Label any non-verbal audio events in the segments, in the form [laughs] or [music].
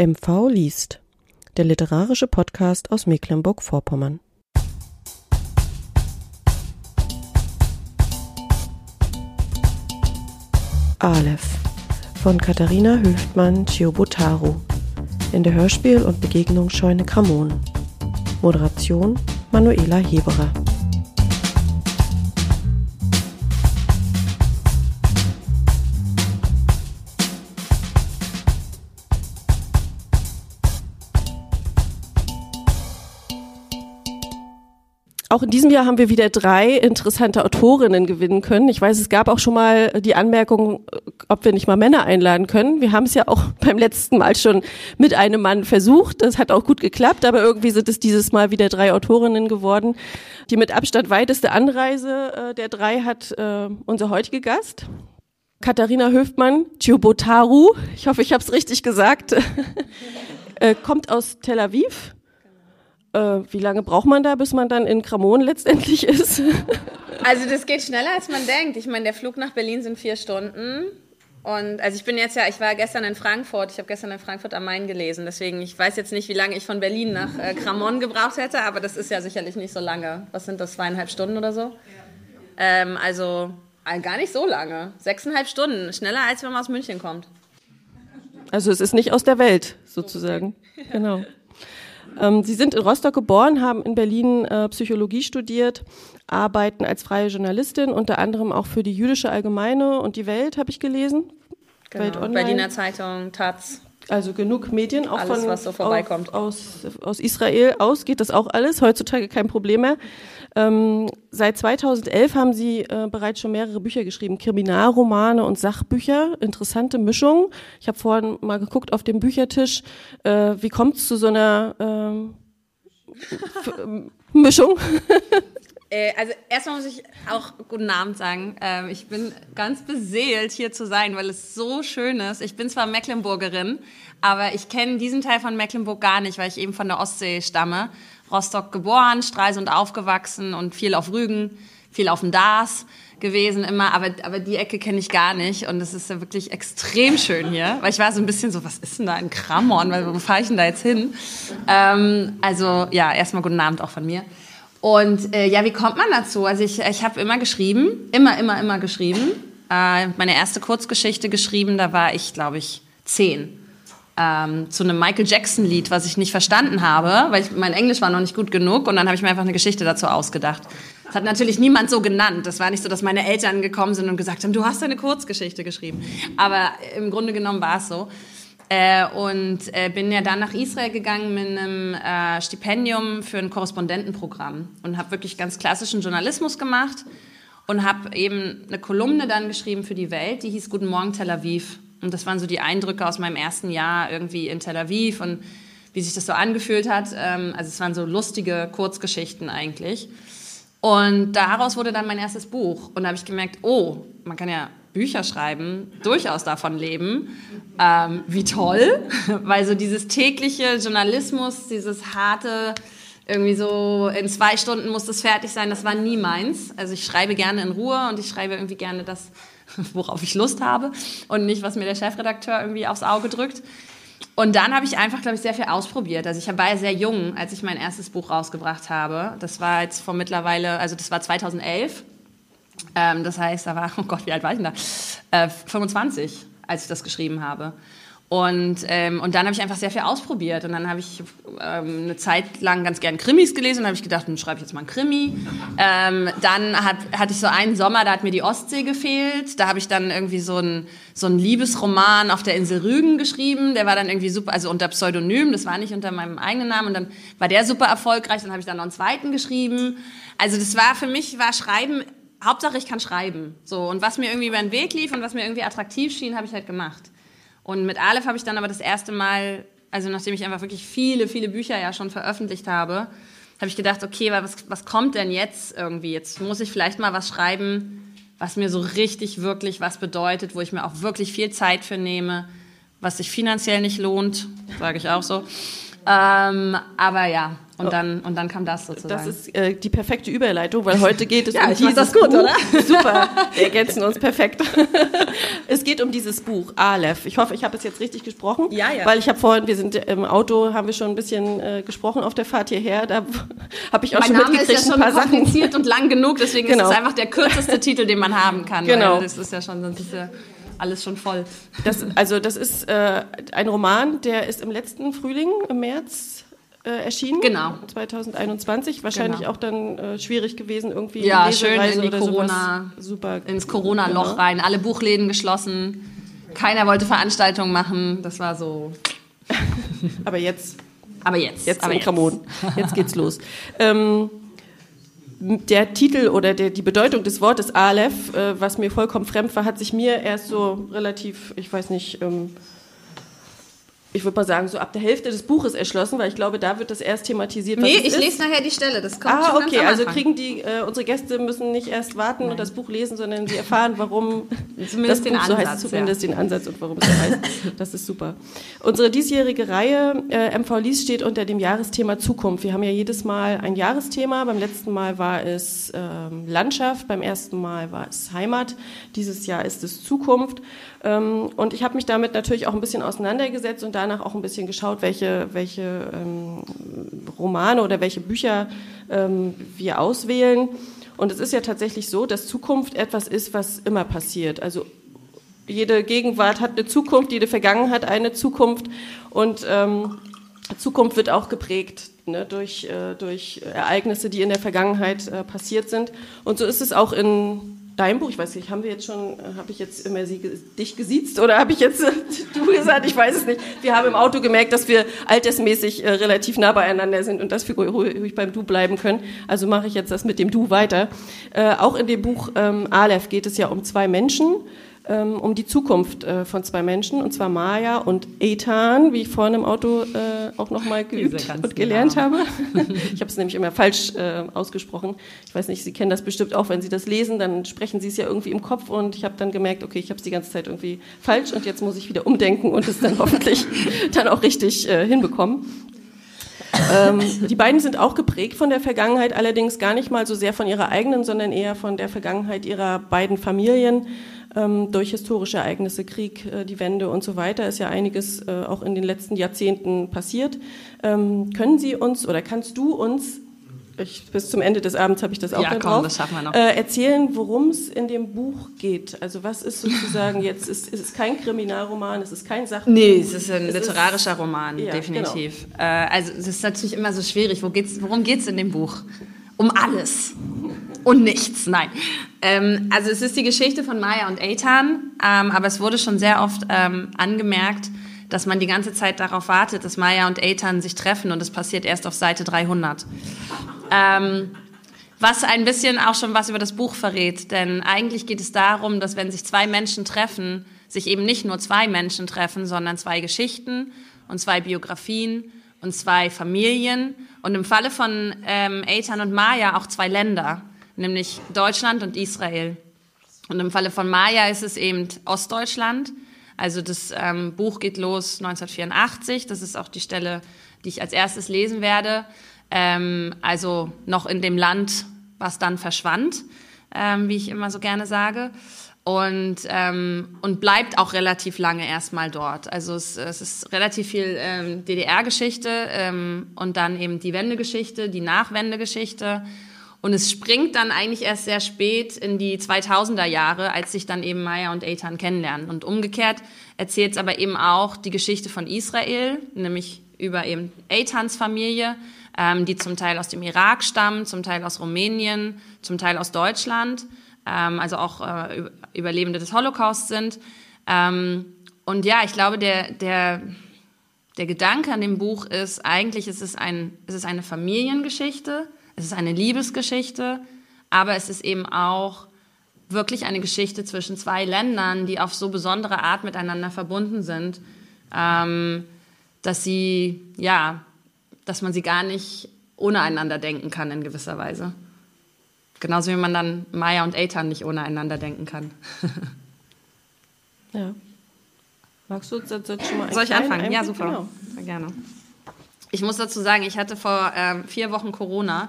MV liest, der literarische Podcast aus Mecklenburg-Vorpommern. Aleph von Katharina Hülftmann Chiobotaru in der Hörspiel- und Begegnungsscheune Kramon. Moderation Manuela Heberer. Auch in diesem Jahr haben wir wieder drei interessante Autorinnen gewinnen können. Ich weiß, es gab auch schon mal die Anmerkung, ob wir nicht mal Männer einladen können. Wir haben es ja auch [laughs] beim letzten Mal schon mit einem Mann versucht. Das hat auch gut geklappt, aber irgendwie sind es dieses Mal wieder drei Autorinnen geworden. Die mit Abstand weiteste Anreise äh, der drei hat äh, unser heutiger Gast. Katharina Höfmann, Chiobotaru, ich hoffe, ich habe es richtig gesagt, [laughs] äh, kommt aus Tel Aviv äh, wie lange braucht man da, bis man dann in Kramon letztendlich ist? [laughs] also das geht schneller, als man denkt. Ich meine, der Flug nach Berlin sind vier Stunden. Und also ich bin jetzt ja, ich war gestern in Frankfurt, ich habe gestern in Frankfurt am Main gelesen, deswegen ich weiß jetzt nicht, wie lange ich von Berlin nach äh, Kramon gebraucht hätte, aber das ist ja sicherlich nicht so lange. Was sind das, zweieinhalb Stunden oder so? Ähm, also äh, gar nicht so lange. Sechseinhalb Stunden, schneller als wenn man aus München kommt. Also es ist nicht aus der Welt, sozusagen. Genau. Ähm, Sie sind in Rostock geboren, haben in Berlin äh, Psychologie studiert, arbeiten als freie Journalistin, unter anderem auch für die Jüdische Allgemeine und die Welt, habe ich gelesen. Genau. Welt Online. Berliner Zeitung, Taz. Also genug Medien, auch alles, von, was so vorbeikommt. Aus, aus Israel aus geht das auch alles, heutzutage kein Problem mehr. Ähm, seit 2011 haben Sie äh, bereits schon mehrere Bücher geschrieben, Kriminalromane und Sachbücher, interessante Mischung. Ich habe vorhin mal geguckt auf dem Büchertisch, äh, wie kommt es zu so einer ähm, [laughs] Mischung? [laughs] Äh, also erstmal muss ich auch guten Abend sagen. Ähm, ich bin ganz beseelt, hier zu sein, weil es so schön ist. Ich bin zwar Mecklenburgerin, aber ich kenne diesen Teil von Mecklenburg gar nicht, weil ich eben von der Ostsee stamme. Rostock geboren, Stralsund aufgewachsen und viel auf Rügen, viel auf dem Dars gewesen immer, aber, aber die Ecke kenne ich gar nicht und es ist ja wirklich extrem schön hier, weil ich war so ein bisschen so, was ist denn da in Kramon, wo fahre ich denn da jetzt hin? Ähm, also ja, erstmal guten Abend auch von mir. Und äh, ja, wie kommt man dazu? Also ich, ich habe immer geschrieben, immer, immer, immer geschrieben. Äh, meine erste Kurzgeschichte geschrieben, da war ich, glaube ich, zehn. Ähm, zu einem Michael Jackson-Lied, was ich nicht verstanden habe, weil ich, mein Englisch war noch nicht gut genug und dann habe ich mir einfach eine Geschichte dazu ausgedacht. Das hat natürlich niemand so genannt. Das war nicht so, dass meine Eltern gekommen sind und gesagt haben, du hast eine Kurzgeschichte geschrieben. Aber im Grunde genommen war es so. Äh, und äh, bin ja dann nach Israel gegangen mit einem äh, Stipendium für ein Korrespondentenprogramm und habe wirklich ganz klassischen Journalismus gemacht und habe eben eine Kolumne dann geschrieben für die Welt, die hieß Guten Morgen Tel Aviv. Und das waren so die Eindrücke aus meinem ersten Jahr irgendwie in Tel Aviv und wie sich das so angefühlt hat. Ähm, also es waren so lustige Kurzgeschichten eigentlich. Und daraus wurde dann mein erstes Buch. Und da habe ich gemerkt, oh, man kann ja Bücher schreiben, durchaus davon leben. Ähm, wie toll, [laughs] weil so dieses tägliche Journalismus, dieses harte, irgendwie so in zwei Stunden muss das fertig sein, das war nie meins. Also ich schreibe gerne in Ruhe und ich schreibe irgendwie gerne das, [laughs] worauf ich Lust habe und nicht, was mir der Chefredakteur irgendwie aufs Auge drückt. Und dann habe ich einfach, glaube ich, sehr viel ausprobiert. Also ich war ja sehr jung, als ich mein erstes Buch rausgebracht habe. Das war jetzt vor mittlerweile, also das war 2011. Ähm, das heißt, da war, [laughs] oh Gott, wie alt war ich denn da? Äh, 25, als ich das geschrieben habe. Und, ähm, und dann habe ich einfach sehr viel ausprobiert. Und dann habe ich ähm, eine Zeit lang ganz gern Krimis gelesen und habe ich gedacht, dann schreibe ich jetzt mal einen Krimi. Ähm, dann hat, hatte ich so einen Sommer, da hat mir die Ostsee gefehlt. Da habe ich dann irgendwie so einen so einen Liebesroman auf der Insel Rügen geschrieben. Der war dann irgendwie super, also unter Pseudonym, das war nicht unter meinem eigenen Namen. Und dann war der super erfolgreich. Dann habe ich dann noch einen zweiten geschrieben. Also das war für mich, war Schreiben Hauptsache ich kann schreiben. So und was mir irgendwie über den Weg lief und was mir irgendwie attraktiv schien, habe ich halt gemacht. Und mit Aleph habe ich dann aber das erste Mal, also nachdem ich einfach wirklich viele, viele Bücher ja schon veröffentlicht habe, habe ich gedacht, okay, was, was kommt denn jetzt irgendwie? Jetzt muss ich vielleicht mal was schreiben, was mir so richtig, wirklich was bedeutet, wo ich mir auch wirklich viel Zeit für nehme, was sich finanziell nicht lohnt, sage ich auch so. Ähm, aber ja, Und, oh. dann, und dann kam das sozusagen. Das ist äh, die perfekte Überleitung, weil heute geht es [laughs] ja, um ich dieses das gut, Buch. oder? [laughs] Super, wir ergänzen uns perfekt. [laughs] es geht um dieses Buch, Aleph. Ich hoffe, ich habe es jetzt richtig gesprochen. Ja, ja. Weil ich habe vorhin, wir sind im Auto, haben wir schon ein bisschen äh, gesprochen auf der Fahrt hierher. Da habe ich auch mein schon Name mitgekriegt, ist ja schon ein paar kompliziert und lang genug, deswegen genau. ist es einfach der kürzeste Titel, den man haben kann. Genau. das ist ja schon, sonst ist ja alles schon voll. Das, also das ist äh, ein Roman, der ist im letzten Frühling, im März äh, erschienen. Genau. 2021. Wahrscheinlich genau. auch dann äh, schwierig gewesen, irgendwie ja, schön in die Corona, super. ins Corona-Loch genau. rein. Alle Buchläden geschlossen. Keiner wollte Veranstaltungen machen. Das war so. [laughs] Aber jetzt. Aber jetzt. Jetzt aber Kramon. [laughs] Jetzt geht's los. Ähm, der Titel oder der, die Bedeutung des Wortes Aleph, äh, was mir vollkommen fremd war, hat sich mir erst so relativ, ich weiß nicht, ähm, ich würde mal sagen, so ab der Hälfte des Buches erschlossen, weil ich glaube, da wird das erst thematisiert. Nee, ich ist. lese nachher die Stelle. Das kommt ah, okay. also kriegen die, äh, unsere Gäste müssen nicht erst warten Nein. und das Buch lesen, sondern sie erfahren, warum [laughs] zumindest das Buch so heißt, zumindest ja. den Ansatz und warum es so heißt. [laughs] Das ist super. Unsere diesjährige Reihe äh, MV Lies steht unter dem Jahresthema Zukunft. Wir haben ja jedes Mal ein Jahresthema. Beim letzten Mal war es ähm, Landschaft, beim ersten Mal war es Heimat. Dieses Jahr ist es Zukunft. Ähm, und ich habe mich damit natürlich auch ein bisschen auseinandergesetzt und danach auch ein bisschen geschaut, welche, welche ähm, Romane oder welche Bücher ähm, wir auswählen. Und es ist ja tatsächlich so, dass Zukunft etwas ist, was immer passiert. Also jede Gegenwart hat eine Zukunft, jede Vergangenheit eine Zukunft und ähm, Zukunft wird auch geprägt ne, durch, äh, durch Ereignisse, die in der Vergangenheit äh, passiert sind. Und so ist es auch in dein Buch, ich weiß nicht, haben wir jetzt schon, äh, habe ich jetzt immer sie, dich gesiezt oder habe ich jetzt [laughs] du gesagt, ich weiß es nicht. Wir haben im Auto gemerkt, dass wir altersmäßig äh, relativ nah beieinander sind und dass wir ruhig beim Du bleiben können. Also mache ich jetzt das mit dem Du weiter. Äh, auch in dem Buch ähm, Aleph geht es ja um zwei Menschen, ähm, um die Zukunft äh, von zwei Menschen, und zwar Maya und Ethan, wie ich vorhin im Auto äh, auch nochmal geübt und gelernt genau. habe. [laughs] ich habe es nämlich immer falsch äh, ausgesprochen. Ich weiß nicht, Sie kennen das bestimmt auch, wenn Sie das lesen, dann sprechen Sie es ja irgendwie im Kopf und ich habe dann gemerkt, okay, ich habe es die ganze Zeit irgendwie falsch und jetzt muss ich wieder umdenken und es dann [laughs] hoffentlich dann auch richtig äh, hinbekommen. ähm, die beiden sind auch geprägt von der Vergangenheit, allerdings gar nicht mal so sehr von ihrer eigenen, sondern eher von der Vergangenheit ihrer beiden Familien durch historische Ereignisse, Krieg, äh, die Wende und so weiter, ist ja einiges äh, auch in den letzten Jahrzehnten passiert. Ähm, können Sie uns oder kannst du uns ich, bis zum Ende des Abends habe ich das auch ja, komm, drauf. Äh, erzählen, worum es in dem Buch geht. Also was ist sozusagen [laughs] jetzt, ist, ist es kein Kriminalroman, es ist kein Sachbuch? Nee, es ist ein es literarischer ist, Roman, ja, definitiv. Genau. Äh, also es ist natürlich immer so schwierig. Wo geht's, worum geht es in dem Buch? Um alles und nichts, nein. Ähm, also es ist die Geschichte von Maya und Eitan, ähm, aber es wurde schon sehr oft ähm, angemerkt, dass man die ganze Zeit darauf wartet, dass Maya und Eitan sich treffen und es passiert erst auf Seite 300. Ähm, was ein bisschen auch schon was über das Buch verrät, denn eigentlich geht es darum, dass wenn sich zwei Menschen treffen, sich eben nicht nur zwei Menschen treffen, sondern zwei Geschichten und zwei Biografien und zwei Familien und im Falle von ähm, Eitan und Maya auch zwei Länder nämlich Deutschland und Israel. Und im Falle von Maya ist es eben Ostdeutschland. Also das ähm, Buch geht los 1984. Das ist auch die Stelle, die ich als erstes lesen werde. Ähm, also noch in dem Land, was dann verschwand, ähm, wie ich immer so gerne sage. Und, ähm, und bleibt auch relativ lange erstmal dort. Also es, es ist relativ viel ähm, DDR-Geschichte ähm, und dann eben die Wendegeschichte, die Nachwendegeschichte und es springt dann eigentlich erst sehr spät in die 2000er Jahre, als sich dann eben Maya und Eitan kennenlernen. Und umgekehrt erzählt es aber eben auch die Geschichte von Israel, nämlich über eben Eitans Familie, ähm, die zum Teil aus dem Irak stammen, zum Teil aus Rumänien, zum Teil aus Deutschland, ähm, also auch äh, Überlebende des Holocaust sind. Ähm, und ja, ich glaube, der, der, der Gedanke an dem Buch ist, eigentlich ist es, ein, ist es eine Familiengeschichte, es ist eine Liebesgeschichte, aber es ist eben auch wirklich eine Geschichte zwischen zwei Ländern, die auf so besondere Art miteinander verbunden sind, ähm, dass sie, ja, dass man sie gar nicht ohne einander denken kann in gewisser Weise. Genauso wie man dann Maya und Eitan nicht ohne einander denken kann. [laughs] ja. Magst du jetzt, jetzt schon mal Soll ich anfangen? Ja, super. Genau. Sehr gerne. Ich muss dazu sagen, ich hatte vor ähm, vier Wochen Corona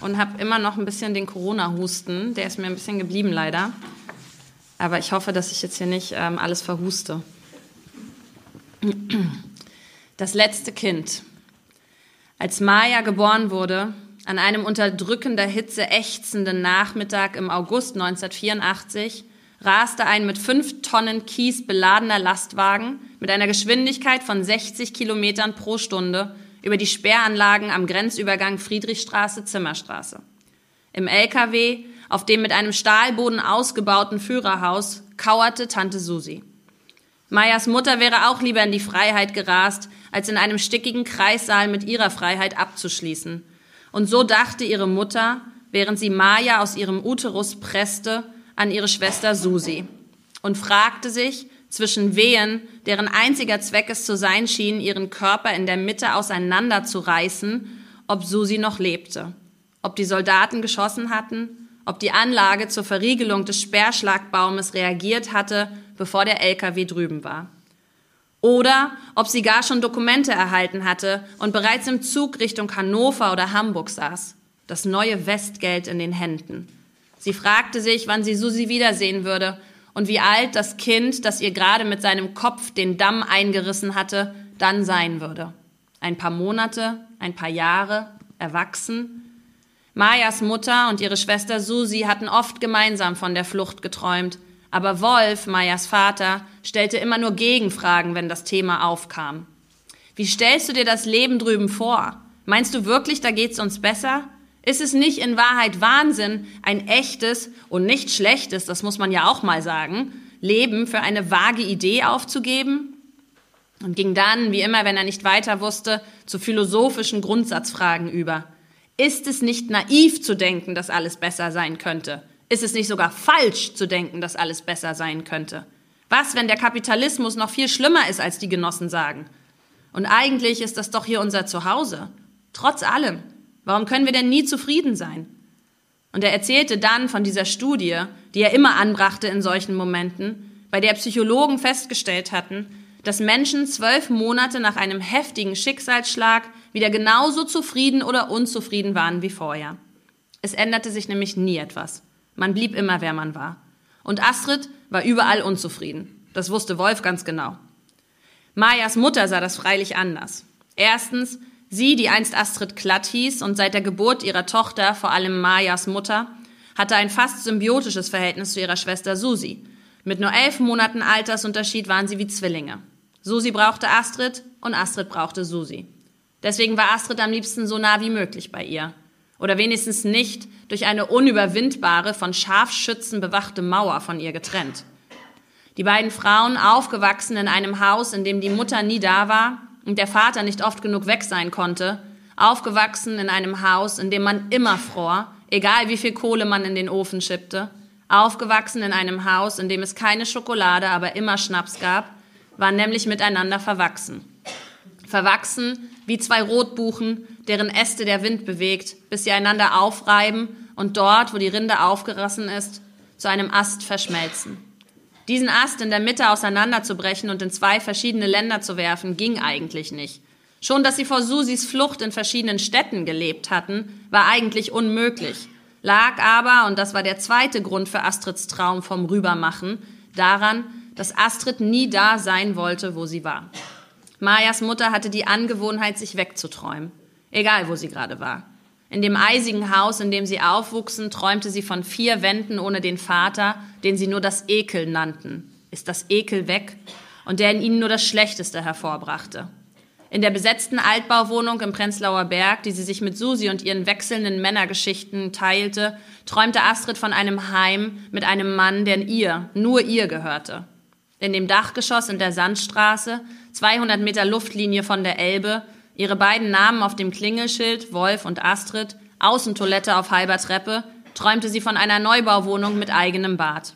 und habe immer noch ein bisschen den Corona-Husten. Der ist mir ein bisschen geblieben leider. Aber ich hoffe, dass ich jetzt hier nicht ähm, alles verhuste. Das letzte Kind. Als Maya geboren wurde, an einem unter drückender Hitze ächzenden Nachmittag im August 1984, raste ein mit fünf Tonnen Kies beladener Lastwagen mit einer Geschwindigkeit von 60 Kilometern pro Stunde über die Sperranlagen am Grenzübergang Friedrichstraße-Zimmerstraße. Im LKW, auf dem mit einem Stahlboden ausgebauten Führerhaus, kauerte Tante Susi. Meyers Mutter wäre auch lieber in die Freiheit gerast, als in einem stickigen Kreissaal mit ihrer Freiheit abzuschließen. Und so dachte ihre Mutter, während sie Maya aus ihrem Uterus presste, an ihre Schwester Susi und fragte sich zwischen Wehen, deren einziger Zweck es zu sein schien, ihren Körper in der Mitte auseinanderzureißen, ob Susi noch lebte, ob die Soldaten geschossen hatten, ob die Anlage zur Verriegelung des Sperrschlagbaumes reagiert hatte, bevor der LKW drüben war. Oder ob sie gar schon Dokumente erhalten hatte und bereits im Zug Richtung Hannover oder Hamburg saß, das neue Westgeld in den Händen. Sie fragte sich, wann sie Susi wiedersehen würde und wie alt das Kind, das ihr gerade mit seinem Kopf den Damm eingerissen hatte, dann sein würde. Ein paar Monate, ein paar Jahre, erwachsen. Mayas Mutter und ihre Schwester Susi hatten oft gemeinsam von der Flucht geträumt, aber Wolf, Mayas Vater, stellte immer nur Gegenfragen, wenn das Thema aufkam. Wie stellst du dir das Leben drüben vor? Meinst du wirklich, da geht's uns besser? Ist es nicht in Wahrheit Wahnsinn, ein echtes und nicht schlechtes, das muss man ja auch mal sagen, Leben für eine vage Idee aufzugeben? Und ging dann, wie immer, wenn er nicht weiter wusste, zu philosophischen Grundsatzfragen über. Ist es nicht naiv zu denken, dass alles besser sein könnte? Ist es nicht sogar falsch zu denken, dass alles besser sein könnte? Was, wenn der Kapitalismus noch viel schlimmer ist, als die Genossen sagen? Und eigentlich ist das doch hier unser Zuhause. Trotz allem. Warum können wir denn nie zufrieden sein? Und er erzählte dann von dieser Studie, die er immer anbrachte in solchen Momenten, bei der Psychologen festgestellt hatten, dass Menschen zwölf Monate nach einem heftigen Schicksalsschlag wieder genauso zufrieden oder unzufrieden waren wie vorher. Es änderte sich nämlich nie etwas. Man blieb immer, wer man war. Und Astrid war überall unzufrieden. Das wusste Wolf ganz genau. Mayas Mutter sah das freilich anders. Erstens Sie, die einst Astrid Klatt hieß und seit der Geburt ihrer Tochter, vor allem Mayas Mutter, hatte ein fast symbiotisches Verhältnis zu ihrer Schwester Susi. Mit nur elf Monaten Altersunterschied waren sie wie Zwillinge. Susi brauchte Astrid und Astrid brauchte Susi. Deswegen war Astrid am liebsten so nah wie möglich bei ihr. Oder wenigstens nicht durch eine unüberwindbare, von Scharfschützen bewachte Mauer von ihr getrennt. Die beiden Frauen, aufgewachsen in einem Haus, in dem die Mutter nie da war, und der Vater nicht oft genug weg sein konnte, aufgewachsen in einem Haus, in dem man immer fror, egal wie viel Kohle man in den Ofen schippte, aufgewachsen in einem Haus, in dem es keine Schokolade, aber immer Schnaps gab, waren nämlich miteinander verwachsen. Verwachsen wie zwei Rotbuchen, deren Äste der Wind bewegt, bis sie einander aufreiben und dort, wo die Rinde aufgerissen ist, zu einem Ast verschmelzen. Diesen Ast in der Mitte auseinanderzubrechen und in zwei verschiedene Länder zu werfen, ging eigentlich nicht. Schon, dass sie vor Susis Flucht in verschiedenen Städten gelebt hatten, war eigentlich unmöglich. Lag aber, und das war der zweite Grund für Astrids Traum vom Rübermachen, daran, dass Astrid nie da sein wollte, wo sie war. Mayas Mutter hatte die Angewohnheit, sich wegzuträumen, egal wo sie gerade war. In dem eisigen Haus, in dem sie aufwuchsen, träumte sie von vier Wänden ohne den Vater, den sie nur das Ekel nannten. Ist das Ekel weg? Und der in ihnen nur das Schlechteste hervorbrachte. In der besetzten Altbauwohnung im Prenzlauer Berg, die sie sich mit Susi und ihren wechselnden Männergeschichten teilte, träumte Astrid von einem Heim mit einem Mann, der ihr, nur ihr gehörte. In dem Dachgeschoss in der Sandstraße, 200 Meter Luftlinie von der Elbe, Ihre beiden Namen auf dem Klingelschild, Wolf und Astrid, Außentoilette auf halber Treppe, träumte sie von einer Neubauwohnung mit eigenem Bad.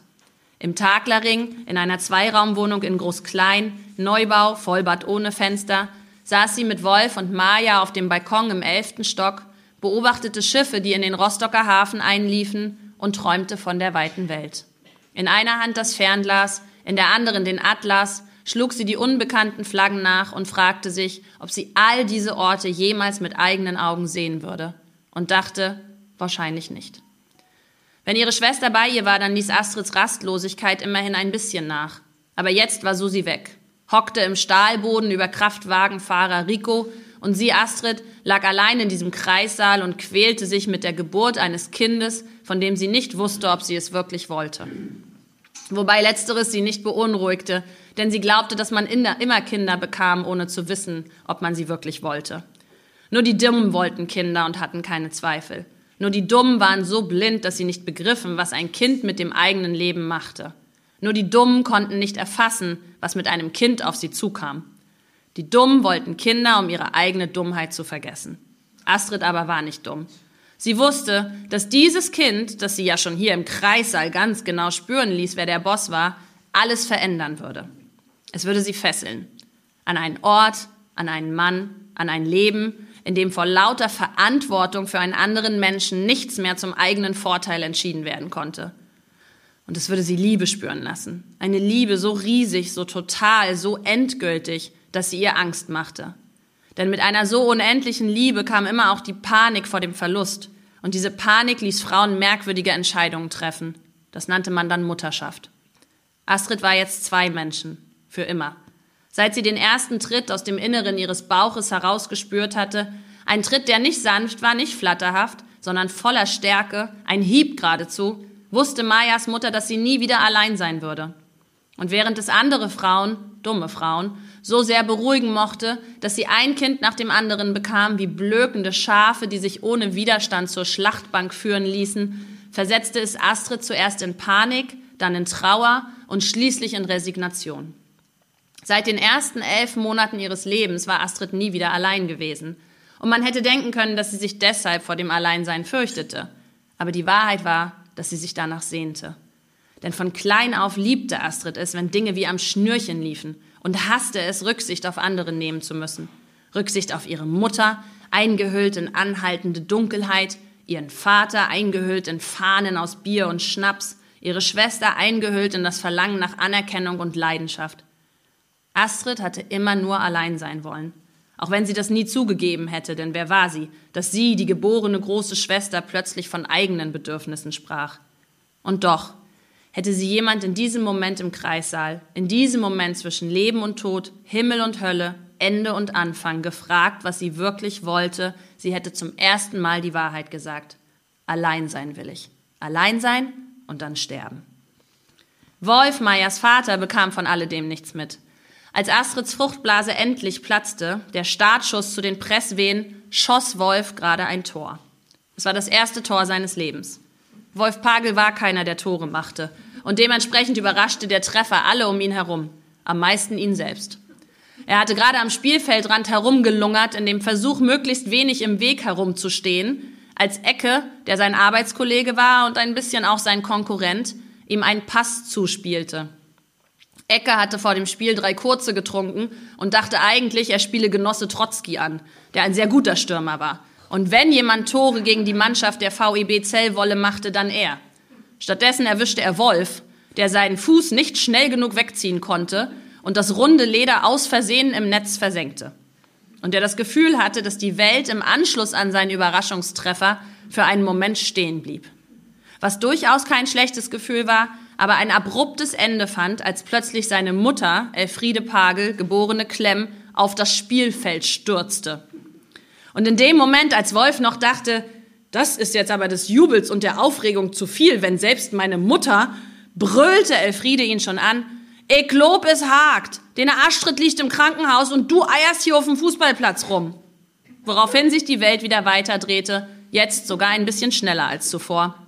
Im Taglerring, in einer Zweiraumwohnung in Groß-Klein, Neubau, Vollbad ohne Fenster, saß sie mit Wolf und Maja auf dem Balkon im elften Stock, beobachtete Schiffe, die in den Rostocker Hafen einliefen und träumte von der weiten Welt. In einer Hand das Fernglas, in der anderen den Atlas schlug sie die unbekannten Flaggen nach und fragte sich, ob sie all diese Orte jemals mit eigenen Augen sehen würde. Und dachte, wahrscheinlich nicht. Wenn ihre Schwester bei ihr war, dann ließ Astrids Rastlosigkeit immerhin ein bisschen nach. Aber jetzt war Susi weg, hockte im Stahlboden über Kraftwagenfahrer Rico und sie, Astrid, lag allein in diesem Kreissaal und quälte sich mit der Geburt eines Kindes, von dem sie nicht wusste, ob sie es wirklich wollte. Wobei letzteres sie nicht beunruhigte, denn sie glaubte, dass man immer Kinder bekam, ohne zu wissen, ob man sie wirklich wollte. Nur die Dummen wollten Kinder und hatten keine Zweifel. Nur die Dummen waren so blind, dass sie nicht begriffen, was ein Kind mit dem eigenen Leben machte. Nur die Dummen konnten nicht erfassen, was mit einem Kind auf sie zukam. Die Dummen wollten Kinder, um ihre eigene Dummheit zu vergessen. Astrid aber war nicht dumm. Sie wusste, dass dieses Kind, das sie ja schon hier im Kreissaal ganz genau spüren ließ, wer der Boss war, alles verändern würde. Es würde sie fesseln. An einen Ort, an einen Mann, an ein Leben, in dem vor lauter Verantwortung für einen anderen Menschen nichts mehr zum eigenen Vorteil entschieden werden konnte. Und es würde sie Liebe spüren lassen. Eine Liebe so riesig, so total, so endgültig, dass sie ihr Angst machte. Denn mit einer so unendlichen Liebe kam immer auch die Panik vor dem Verlust. Und diese Panik ließ Frauen merkwürdige Entscheidungen treffen. Das nannte man dann Mutterschaft. Astrid war jetzt zwei Menschen. Für immer. Seit sie den ersten Tritt aus dem Inneren ihres Bauches herausgespürt hatte, ein Tritt, der nicht sanft war, nicht flatterhaft, sondern voller Stärke, ein Hieb geradezu, wusste Mayas Mutter, dass sie nie wieder allein sein würde. Und während es andere Frauen, dumme Frauen, so sehr beruhigen mochte, dass sie ein Kind nach dem anderen bekam, wie blökende Schafe, die sich ohne Widerstand zur Schlachtbank führen ließen, versetzte es Astrid zuerst in Panik, dann in Trauer und schließlich in Resignation. Seit den ersten elf Monaten ihres Lebens war Astrid nie wieder allein gewesen. Und man hätte denken können, dass sie sich deshalb vor dem Alleinsein fürchtete. Aber die Wahrheit war, dass sie sich danach sehnte. Denn von klein auf liebte Astrid es, wenn Dinge wie am Schnürchen liefen und hasste es, Rücksicht auf andere nehmen zu müssen. Rücksicht auf ihre Mutter, eingehüllt in anhaltende Dunkelheit, ihren Vater eingehüllt in Fahnen aus Bier und Schnaps, ihre Schwester eingehüllt in das Verlangen nach Anerkennung und Leidenschaft. Astrid hatte immer nur allein sein wollen. Auch wenn sie das nie zugegeben hätte, denn wer war sie, dass sie, die geborene große Schwester, plötzlich von eigenen Bedürfnissen sprach. Und doch, hätte sie jemand in diesem Moment im Kreissaal, in diesem Moment zwischen Leben und Tod, Himmel und Hölle, Ende und Anfang gefragt, was sie wirklich wollte, sie hätte zum ersten Mal die Wahrheit gesagt. Allein sein will ich. Allein sein und dann sterben. Wolf, Meyers Vater, bekam von alledem nichts mit. Als Astrids Fruchtblase endlich platzte, der Startschuss zu den Presswehen, schoss Wolf gerade ein Tor. Es war das erste Tor seines Lebens. Wolf Pagel war keiner, der Tore machte. Und dementsprechend überraschte der Treffer alle um ihn herum. Am meisten ihn selbst. Er hatte gerade am Spielfeldrand herumgelungert, in dem Versuch, möglichst wenig im Weg herumzustehen, als Ecke, der sein Arbeitskollege war und ein bisschen auch sein Konkurrent, ihm einen Pass zuspielte. Ecke hatte vor dem Spiel drei kurze getrunken und dachte eigentlich, er spiele Genosse Trotzki an, der ein sehr guter Stürmer war. Und wenn jemand Tore gegen die Mannschaft der VEB Zellwolle machte, dann er. Stattdessen erwischte er Wolf, der seinen Fuß nicht schnell genug wegziehen konnte und das runde Leder aus Versehen im Netz versenkte. Und der das Gefühl hatte, dass die Welt im Anschluss an seinen Überraschungstreffer für einen Moment stehen blieb. Was durchaus kein schlechtes Gefühl war, aber ein abruptes Ende fand, als plötzlich seine Mutter, Elfriede Pagel, geborene Klemm, auf das Spielfeld stürzte. Und in dem Moment, als Wolf noch dachte, das ist jetzt aber des Jubels und der Aufregung zu viel, wenn selbst meine Mutter, brüllte Elfriede ihn schon an, Ich lob, es hakt, den Astrid liegt im Krankenhaus und du eierst hier auf dem Fußballplatz rum. Woraufhin sich die Welt wieder weiterdrehte, jetzt sogar ein bisschen schneller als zuvor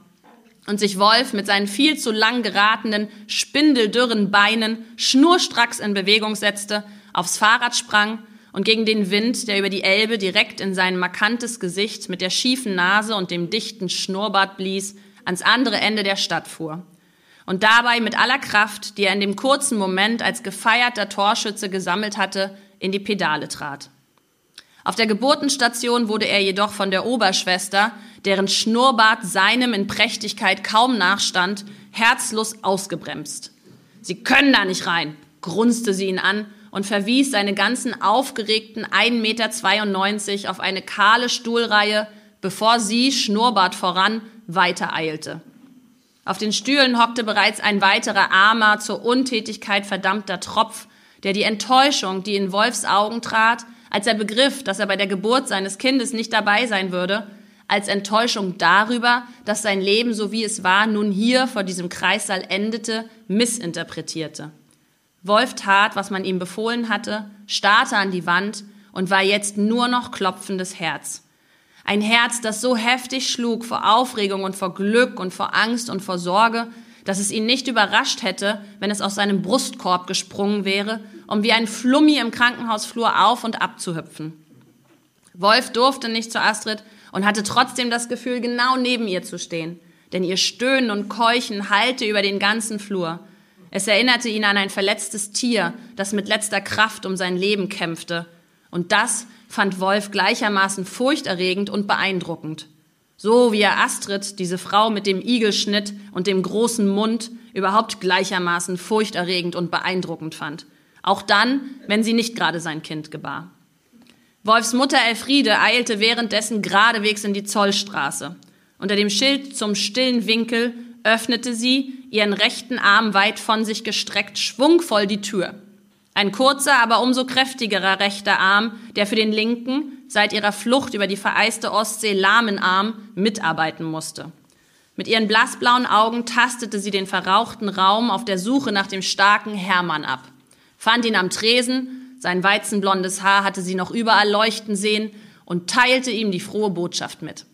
und sich Wolf mit seinen viel zu lang geratenen, spindeldürren Beinen schnurstracks in Bewegung setzte, aufs Fahrrad sprang und gegen den Wind, der über die Elbe direkt in sein markantes Gesicht mit der schiefen Nase und dem dichten Schnurrbart blies, ans andere Ende der Stadt fuhr. Und dabei mit aller Kraft, die er in dem kurzen Moment als gefeierter Torschütze gesammelt hatte, in die Pedale trat. Auf der Geburtenstation wurde er jedoch von der Oberschwester, deren Schnurrbart seinem in Prächtigkeit kaum nachstand, herzlos ausgebremst. Sie können da nicht rein. grunzte sie ihn an und verwies seine ganzen aufgeregten 1,92 Meter auf eine kahle Stuhlreihe, bevor sie, Schnurrbart voran, weitereilte. Auf den Stühlen hockte bereits ein weiterer armer, zur Untätigkeit verdammter Tropf, der die Enttäuschung, die in Wolfs Augen trat, als er begriff, dass er bei der Geburt seines Kindes nicht dabei sein würde, als Enttäuschung darüber, dass sein Leben, so wie es war, nun hier vor diesem Kreissaal endete, missinterpretierte. Wolf tat, was man ihm befohlen hatte, starrte an die Wand und war jetzt nur noch klopfendes Herz. Ein Herz, das so heftig schlug vor Aufregung und vor Glück und vor Angst und vor Sorge, dass es ihn nicht überrascht hätte, wenn es aus seinem Brustkorb gesprungen wäre, um wie ein Flummi im Krankenhausflur auf und ab zu hüpfen. Wolf durfte nicht zu Astrid und hatte trotzdem das Gefühl, genau neben ihr zu stehen, denn ihr Stöhnen und Keuchen hallte über den ganzen Flur. Es erinnerte ihn an ein verletztes Tier, das mit letzter Kraft um sein Leben kämpfte. Und das fand Wolf gleichermaßen furchterregend und beeindruckend. So wie er Astrid, diese Frau mit dem Igelschnitt und dem großen Mund, überhaupt gleichermaßen furchterregend und beeindruckend fand. Auch dann, wenn sie nicht gerade sein Kind gebar. Wolfs Mutter Elfriede eilte währenddessen geradewegs in die Zollstraße. Unter dem Schild zum stillen Winkel öffnete sie, ihren rechten Arm weit von sich gestreckt, schwungvoll die Tür. Ein kurzer, aber umso kräftigerer rechter Arm, der für den linken, seit ihrer Flucht über die vereiste Ostsee lahmen Arm, mitarbeiten musste. Mit ihren blassblauen Augen tastete sie den verrauchten Raum auf der Suche nach dem starken Hermann ab, fand ihn am Tresen, sein weizenblondes Haar hatte sie noch überall leuchten sehen und teilte ihm die frohe Botschaft mit.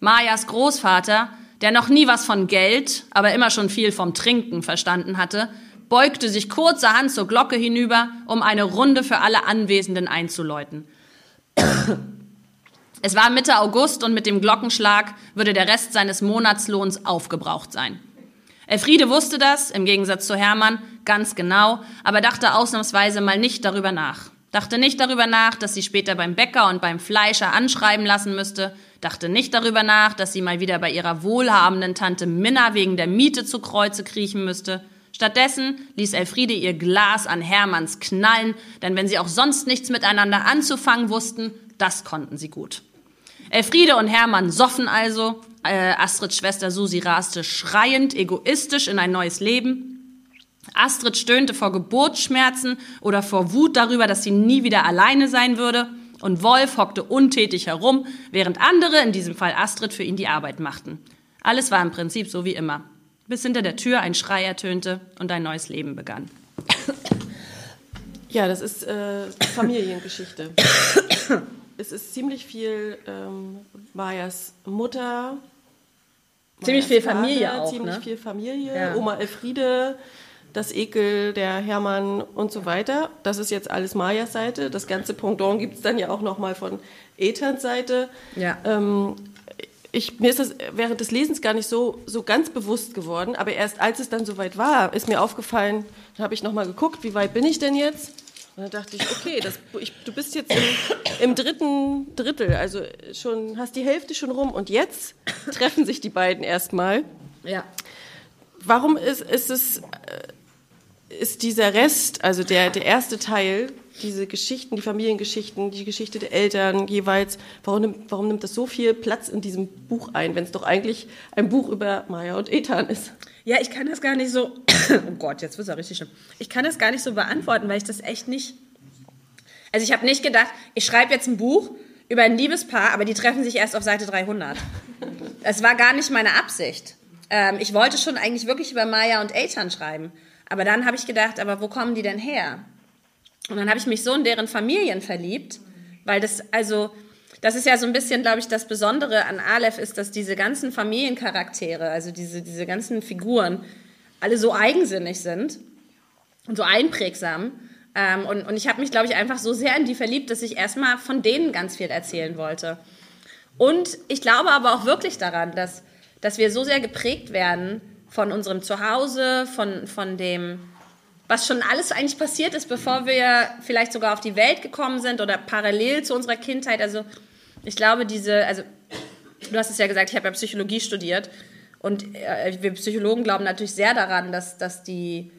Majas Großvater, der noch nie was von Geld, aber immer schon viel vom Trinken verstanden hatte, beugte sich kurzerhand zur Glocke hinüber, um eine Runde für alle Anwesenden einzuläuten. Es war Mitte August und mit dem Glockenschlag würde der Rest seines Monatslohns aufgebraucht sein. Elfriede wusste das, im Gegensatz zu Hermann, ganz genau, aber dachte ausnahmsweise mal nicht darüber nach. Dachte nicht darüber nach, dass sie später beim Bäcker und beim Fleischer anschreiben lassen müsste, dachte nicht darüber nach, dass sie mal wieder bei ihrer wohlhabenden Tante Minna wegen der Miete zu Kreuze kriechen müsste, Stattdessen ließ Elfriede ihr Glas an Hermanns knallen, denn wenn sie auch sonst nichts miteinander anzufangen wussten, das konnten sie gut. Elfriede und Hermann soffen also, äh, Astrids Schwester Susi raste schreiend, egoistisch in ein neues Leben. Astrid stöhnte vor Geburtsschmerzen oder vor Wut darüber, dass sie nie wieder alleine sein würde. Und Wolf hockte untätig herum, während andere, in diesem Fall Astrid, für ihn die Arbeit machten. Alles war im Prinzip so wie immer bis hinter der Tür ein Schrei ertönte und ein neues Leben begann. Ja, das ist äh, Familiengeschichte. [coughs] es ist ziemlich viel ähm, Majas Mutter. Ziemlich viel Familie Vater, auch, Ziemlich ne? viel Familie. Ja. Oma Elfriede, das Ekel, der Hermann und so weiter. Das ist jetzt alles Majas Seite. Das ganze Pendant gibt es dann ja auch nochmal von Ethans Seite. Ja. Ähm, ich, mir ist das während des Lesens gar nicht so, so ganz bewusst geworden, aber erst als es dann soweit war, ist mir aufgefallen, da habe ich nochmal geguckt, wie weit bin ich denn jetzt? Und dann dachte ich, okay, das, ich, du bist jetzt im, im, dritten Drittel, also schon hast die Hälfte schon rum und jetzt treffen sich die beiden erstmal. Ja. Warum ist, ist es, äh, ist dieser Rest, also der, der erste Teil, diese Geschichten, die Familiengeschichten, die Geschichte der Eltern jeweils, warum nimmt, warum nimmt das so viel Platz in diesem Buch ein, wenn es doch eigentlich ein Buch über Maya und Ethan ist? Ja, ich kann das gar nicht so, [coughs] oh Gott, jetzt wird es richtig schlimm. Ich kann das gar nicht so beantworten, weil ich das echt nicht, also ich habe nicht gedacht, ich schreibe jetzt ein Buch über ein Liebespaar, aber die treffen sich erst auf Seite 300. Das war gar nicht meine Absicht. Ähm, ich wollte schon eigentlich wirklich über Maya und Ethan schreiben. Aber dann habe ich gedacht, aber wo kommen die denn her? Und dann habe ich mich so in deren Familien verliebt, weil das, also, das ist ja so ein bisschen, glaube ich, das Besondere an Aleph ist, dass diese ganzen Familiencharaktere, also diese, diese ganzen Figuren, alle so eigensinnig sind und so einprägsam. Ähm, und, und ich habe mich, glaube ich, einfach so sehr in die verliebt, dass ich erstmal von denen ganz viel erzählen wollte. Und ich glaube aber auch wirklich daran, dass, dass wir so sehr geprägt werden von unserem Zuhause, von, von dem, was schon alles eigentlich passiert ist, bevor wir vielleicht sogar auf die Welt gekommen sind oder parallel zu unserer Kindheit. Also ich glaube, diese, also du hast es ja gesagt, ich habe ja Psychologie studiert und äh, wir Psychologen glauben natürlich sehr daran, dass, dass die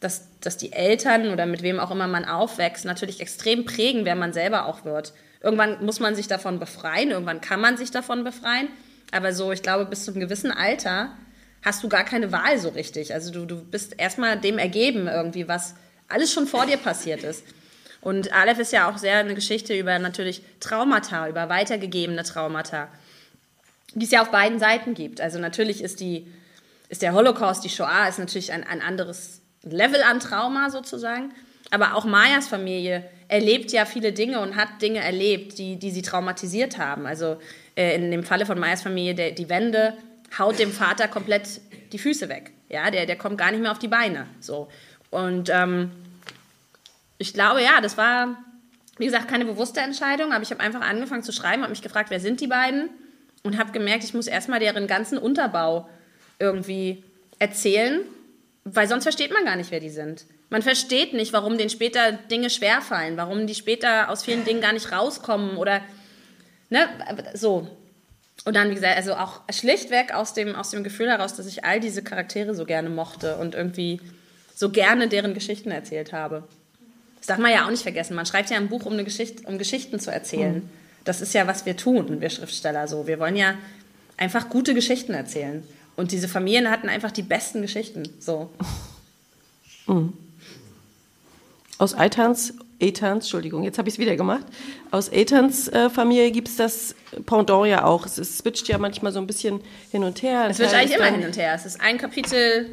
dass, dass die Eltern oder mit wem auch immer man aufwächst, natürlich extrem prägen, wer man selber auch wird. Irgendwann muss man sich davon befreien, irgendwann kann man sich davon befreien. Aber so, ich glaube, bis zu einem gewissen Alter hast du gar keine Wahl so richtig. Also du, du bist erstmal dem ergeben irgendwie, was alles schon vor dir passiert ist. Und Aleph ist ja auch sehr eine Geschichte über natürlich Traumata, über weitergegebene Traumata, die es ja auf beiden Seiten gibt. Also natürlich ist, die, ist der Holocaust, die Shoah, ist natürlich ein, ein anderes Level an Trauma sozusagen. Aber auch Mayas Familie erlebt ja viele Dinge und hat Dinge erlebt, die, die sie traumatisiert haben. Also äh, in dem Falle von Mayas Familie, der, die Wende haut dem Vater komplett die Füße weg. Ja, der, der kommt gar nicht mehr auf die Beine. So. Und ähm, ich glaube, ja, das war, wie gesagt, keine bewusste Entscheidung, aber ich habe einfach angefangen zu schreiben, habe mich gefragt, wer sind die beiden? Und habe gemerkt, ich muss erstmal deren ganzen Unterbau irgendwie erzählen, weil sonst versteht man gar nicht, wer die sind. Man versteht nicht, warum denen später Dinge schwerfallen, warum die später aus vielen Dingen gar nicht rauskommen oder ne, so. Und dann, wie gesagt, also auch schlichtweg aus dem, aus dem Gefühl heraus, dass ich all diese Charaktere so gerne mochte und irgendwie so gerne deren Geschichten erzählt habe. Das darf man ja auch nicht vergessen. Man schreibt ja ein Buch, um, eine Geschichte, um Geschichten zu erzählen. Mhm. Das ist ja, was wir tun, wir Schriftsteller so. Wir wollen ja einfach gute Geschichten erzählen. Und diese Familien hatten einfach die besten Geschichten. So. Mhm. Aus Eitans, Eitans, Entschuldigung, jetzt habe ich es wieder gemacht. Aus Eitans äh, Familie gibt es das Pendant ja auch. Es, es switcht ja manchmal so ein bisschen hin und her. Es switcht eigentlich immer hin und her. Es ist ein Kapitel,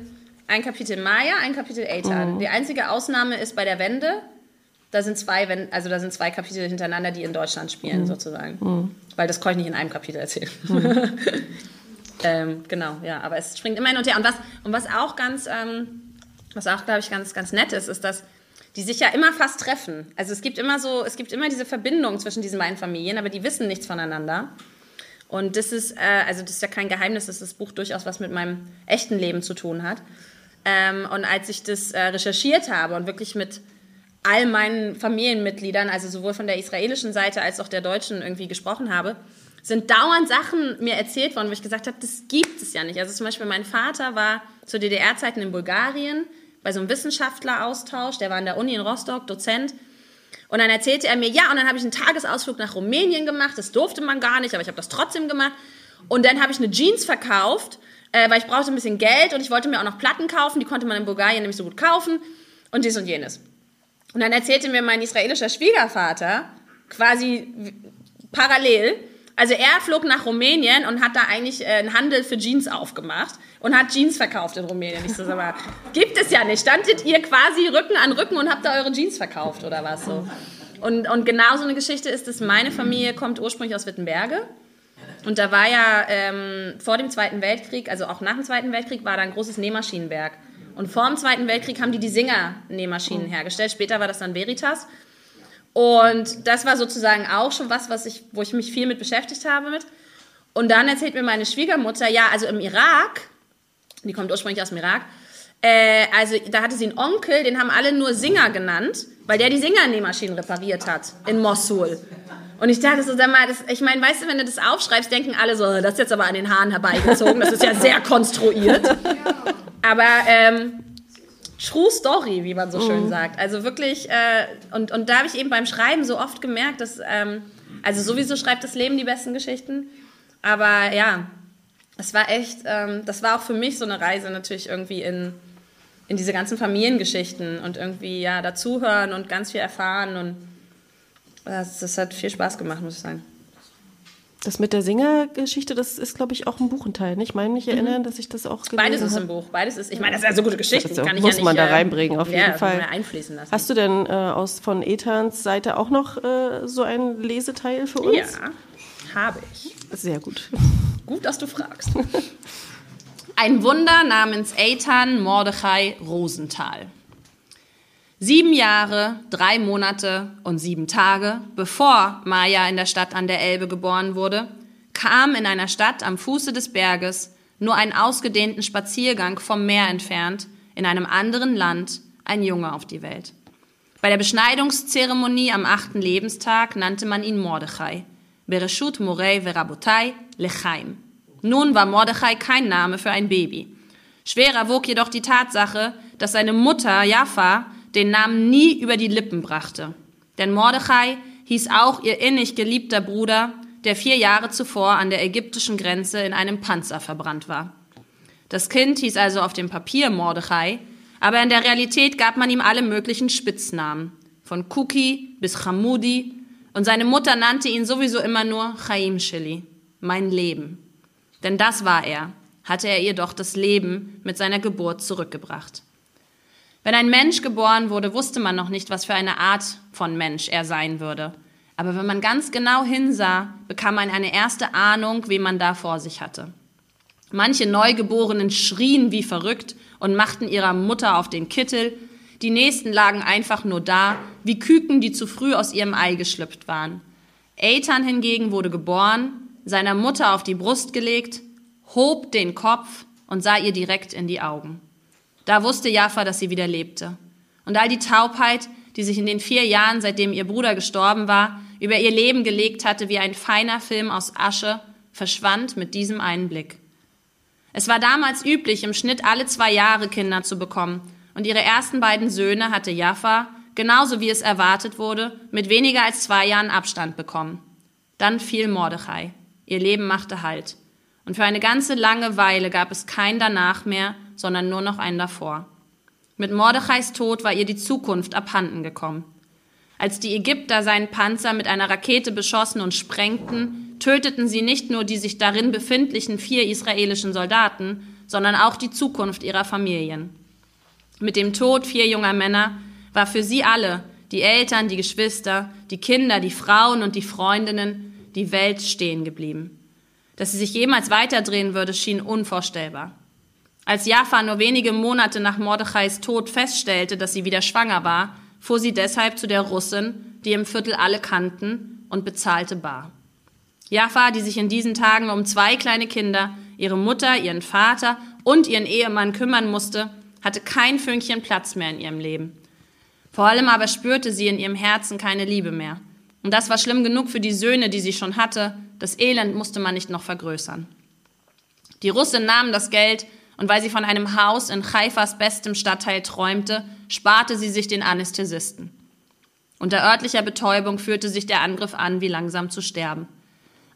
ein Kapitel Maya, ein Kapitel Eitan. Mhm. Die einzige Ausnahme ist bei der Wende. Da sind zwei, also da sind zwei Kapitel hintereinander, die in Deutschland spielen, mhm. sozusagen. Mhm. Weil das kann ich nicht in einem Kapitel erzählen. Mhm. [laughs] ähm, genau, ja, aber es springt immer hin und her. Und was, und was auch ganz, ähm, was auch, glaube ich, ganz, ganz nett ist, ist, dass die sich ja immer fast treffen. Also es gibt immer so, es gibt immer diese Verbindung zwischen diesen beiden Familien, aber die wissen nichts voneinander. Und das ist, äh, also das ist ja kein Geheimnis, dass das Buch durchaus was mit meinem echten Leben zu tun hat. Ähm, und als ich das äh, recherchiert habe und wirklich mit all meinen Familienmitgliedern, also sowohl von der israelischen Seite als auch der deutschen irgendwie gesprochen habe, sind dauernd Sachen mir erzählt worden, wo ich gesagt habe, das gibt es ja nicht. Also zum Beispiel mein Vater war zu DDR-Zeiten in Bulgarien, bei so einem Wissenschaftleraustausch, der war an der Uni in Rostock, Dozent. Und dann erzählte er mir, ja, und dann habe ich einen Tagesausflug nach Rumänien gemacht, das durfte man gar nicht, aber ich habe das trotzdem gemacht. Und dann habe ich eine Jeans verkauft, äh, weil ich brauchte ein bisschen Geld und ich wollte mir auch noch Platten kaufen, die konnte man in Bulgarien nämlich so gut kaufen und dies und jenes. Und dann erzählte mir mein israelischer Schwiegervater quasi parallel, also er flog nach Rumänien und hat da eigentlich äh, einen Handel für Jeans aufgemacht und hat Jeans verkauft in Rumänien. Ich so, sag mal, gibt es ja nicht. Standet ihr quasi Rücken an Rücken und habt da eure Jeans verkauft oder was so? Und, und genau so eine Geschichte ist es, meine Familie kommt ursprünglich aus Wittenberge. Und da war ja ähm, vor dem Zweiten Weltkrieg, also auch nach dem Zweiten Weltkrieg, war da ein großes Nähmaschinenwerk. Und vor dem Zweiten Weltkrieg haben die die Singer-Nähmaschinen hergestellt. Später war das dann Veritas. Und das war sozusagen auch schon was, was ich, wo ich mich viel mit beschäftigt habe mit. Und dann erzählt mir meine Schwiegermutter, ja, also im Irak die kommt ursprünglich aus dem Irak. Äh, also da hatte sie einen Onkel, den haben alle nur Singer genannt, weil der die Singernähmaschinen repariert hat in Mosul. Und ich dachte so, sag mal, das, ich meine, weißt du, wenn du das aufschreibst, denken alle so, das ist jetzt aber an den Haaren herbeigezogen, das ist ja sehr konstruiert. Aber ähm, True Story, wie man so schön mhm. sagt. Also wirklich, äh, und, und da habe ich eben beim Schreiben so oft gemerkt, dass, ähm, also sowieso schreibt das Leben die besten Geschichten, aber ja, es war echt, ähm, das war auch für mich so eine Reise natürlich irgendwie in, in diese ganzen Familiengeschichten und irgendwie ja dazuhören und ganz viel erfahren und das, das hat viel Spaß gemacht, muss ich sagen. Das mit der Singergeschichte, das ist, glaube ich, auch ein Buchenteil. Ich meine mich erinnern, mhm. dass ich das auch gelesen Beides ist im Buch. Beides ist, ich meine, das ist also gute Geschichten. Das kann ich muss ja nicht, man da äh, reinbringen, auf jeden ja, Fall. einfließen lassen. Hast du denn äh, aus von Ethans Seite auch noch äh, so ein Leseteil für uns? Ja, habe ich. Sehr gut. Gut, dass du fragst. [laughs] Ein Wunder namens Eitan Mordechai Rosenthal. Sieben Jahre, drei Monate und sieben Tage, bevor Maja in der Stadt an der Elbe geboren wurde, kam in einer Stadt am Fuße des Berges, nur einen ausgedehnten Spaziergang vom Meer entfernt, in einem anderen Land, ein Junge auf die Welt. Bei der Beschneidungszeremonie am achten Lebenstag nannte man ihn Mordechai. Bereshut Morei Verabotai Lechaim. Nun war Mordechai kein Name für ein Baby. Schwerer wog jedoch die Tatsache, dass seine Mutter, Jaffa, den Namen nie über die Lippen brachte. Denn Mordechai hieß auch ihr innig geliebter Bruder, der vier Jahre zuvor an der ägyptischen Grenze in einem Panzer verbrannt war. Das Kind hieß also auf dem Papier Mordechai, aber in der Realität gab man ihm alle möglichen Spitznamen, von Kuki bis Chamudi, und seine Mutter nannte ihn sowieso immer nur Chaim Shili, mein Leben. Denn das war er, hatte er ihr doch das Leben mit seiner Geburt zurückgebracht. Wenn ein Mensch geboren wurde, wusste man noch nicht, was für eine Art von Mensch er sein würde. Aber wenn man ganz genau hinsah, bekam man eine erste Ahnung, wen man da vor sich hatte. Manche Neugeborenen schrien wie verrückt und machten ihrer Mutter auf den Kittel. Die nächsten lagen einfach nur da, wie Küken, die zu früh aus ihrem Ei geschlüpft waren. Eitan hingegen wurde geboren, seiner Mutter auf die Brust gelegt, hob den Kopf und sah ihr direkt in die Augen. Da wusste Jaffa, dass sie wieder lebte. Und all die Taubheit, die sich in den vier Jahren, seitdem ihr Bruder gestorben war, über ihr Leben gelegt hatte wie ein feiner Film aus Asche, verschwand mit diesem einen Blick. Es war damals üblich, im Schnitt alle zwei Jahre Kinder zu bekommen, und ihre ersten beiden Söhne hatte Jaffa, genauso wie es erwartet wurde, mit weniger als zwei Jahren Abstand bekommen. Dann fiel Mordechai. Ihr Leben machte Halt. Und für eine ganze lange Weile gab es kein danach mehr, sondern nur noch ein davor. Mit Mordechais Tod war ihr die Zukunft abhanden gekommen. Als die Ägypter seinen Panzer mit einer Rakete beschossen und sprengten, töteten sie nicht nur die sich darin befindlichen vier israelischen Soldaten, sondern auch die Zukunft ihrer Familien. Mit dem Tod vier junger Männer war für sie alle, die Eltern, die Geschwister, die Kinder, die Frauen und die Freundinnen, die Welt stehen geblieben. Dass sie sich jemals weiterdrehen würde, schien unvorstellbar. Als Jaffa nur wenige Monate nach Mordechais Tod feststellte, dass sie wieder schwanger war, fuhr sie deshalb zu der Russin, die im Viertel alle kannten, und bezahlte bar. Jaffa, die sich in diesen Tagen um zwei kleine Kinder, ihre Mutter, ihren Vater und ihren Ehemann kümmern musste, hatte kein Fünkchen Platz mehr in ihrem Leben. Vor allem aber spürte sie in ihrem Herzen keine Liebe mehr. Und das war schlimm genug für die Söhne, die sie schon hatte. Das Elend musste man nicht noch vergrößern. Die Russin nahm das Geld und weil sie von einem Haus in Haifas bestem Stadtteil träumte, sparte sie sich den Anästhesisten. Unter örtlicher Betäubung führte sich der Angriff an, wie langsam zu sterben.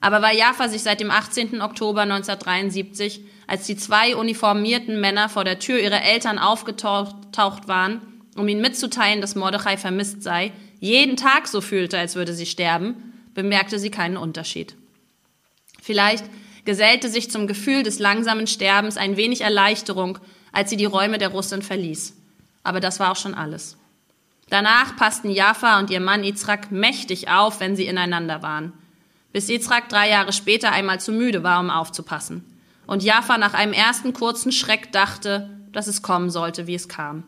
Aber weil Jaffa sich seit dem 18. Oktober 1973, als die zwei uniformierten Männer vor der Tür ihrer Eltern aufgetaucht waren, um ihnen mitzuteilen, dass Mordechai vermisst sei, jeden Tag so fühlte, als würde sie sterben, bemerkte sie keinen Unterschied. Vielleicht gesellte sich zum Gefühl des langsamen Sterbens ein wenig Erleichterung, als sie die Räume der Russin verließ. Aber das war auch schon alles. Danach passten Jaffa und ihr Mann Yitzhak mächtig auf, wenn sie ineinander waren. Bis Yitzhak drei Jahre später einmal zu müde war, um aufzupassen. Und Jaffa nach einem ersten kurzen Schreck dachte, dass es kommen sollte, wie es kam.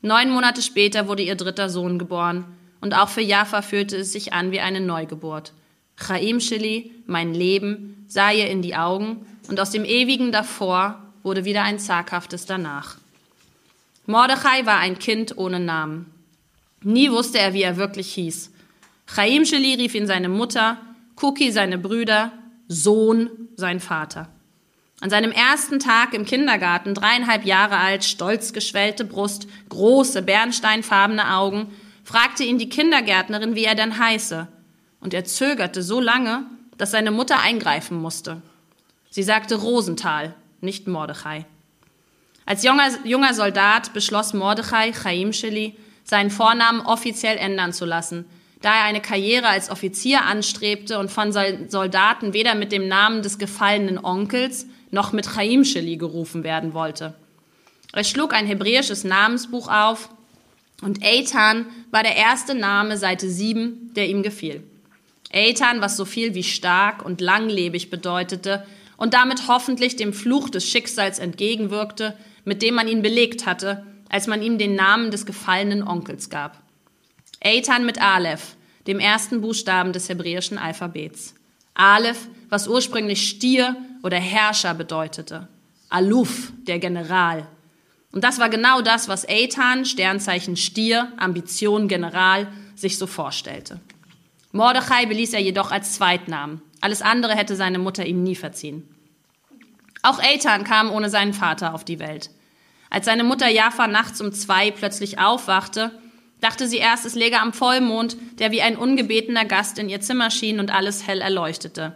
Neun Monate später wurde ihr dritter Sohn geboren. Und auch für Jaffa fühlte es sich an wie eine Neugeburt. Chaim Shili, mein Leben, sah ihr in die Augen und aus dem ewigen davor wurde wieder ein zaghaftes danach. Mordechai war ein Kind ohne Namen. Nie wusste er, wie er wirklich hieß. Chaim Shili rief ihn seine Mutter, Kuki seine Brüder, Sohn sein Vater. An seinem ersten Tag im Kindergarten, dreieinhalb Jahre alt, stolz geschwellte Brust, große bernsteinfarbene Augen, fragte ihn die Kindergärtnerin, wie er denn heiße und er zögerte so lange, dass seine Mutter eingreifen musste. Sie sagte Rosenthal, nicht Mordechai. Als junger, junger Soldat beschloss Mordechai Chaim Shili, seinen Vornamen offiziell ändern zu lassen, da er eine Karriere als Offizier anstrebte und von Soldaten weder mit dem Namen des gefallenen Onkels noch mit Chaim Shili gerufen werden wollte. Er schlug ein hebräisches Namensbuch auf und Eitan war der erste Name Seite 7, der ihm gefiel. Eitan, was so viel wie stark und langlebig bedeutete und damit hoffentlich dem Fluch des Schicksals entgegenwirkte, mit dem man ihn belegt hatte, als man ihm den Namen des gefallenen Onkels gab. Eitan mit Aleph, dem ersten Buchstaben des hebräischen Alphabets. Aleph, was ursprünglich Stier oder Herrscher bedeutete. Aluf, der General. Und das war genau das, was Eitan, Sternzeichen Stier, Ambition General, sich so vorstellte. Mordechai beließ er jedoch als Zweitnamen. Alles andere hätte seine Mutter ihm nie verziehen. Auch Eitan kam ohne seinen Vater auf die Welt. Als seine Mutter Jaffa nachts um zwei plötzlich aufwachte, dachte sie erst, es läge am Vollmond, der wie ein ungebetener Gast in ihr Zimmer schien und alles hell erleuchtete.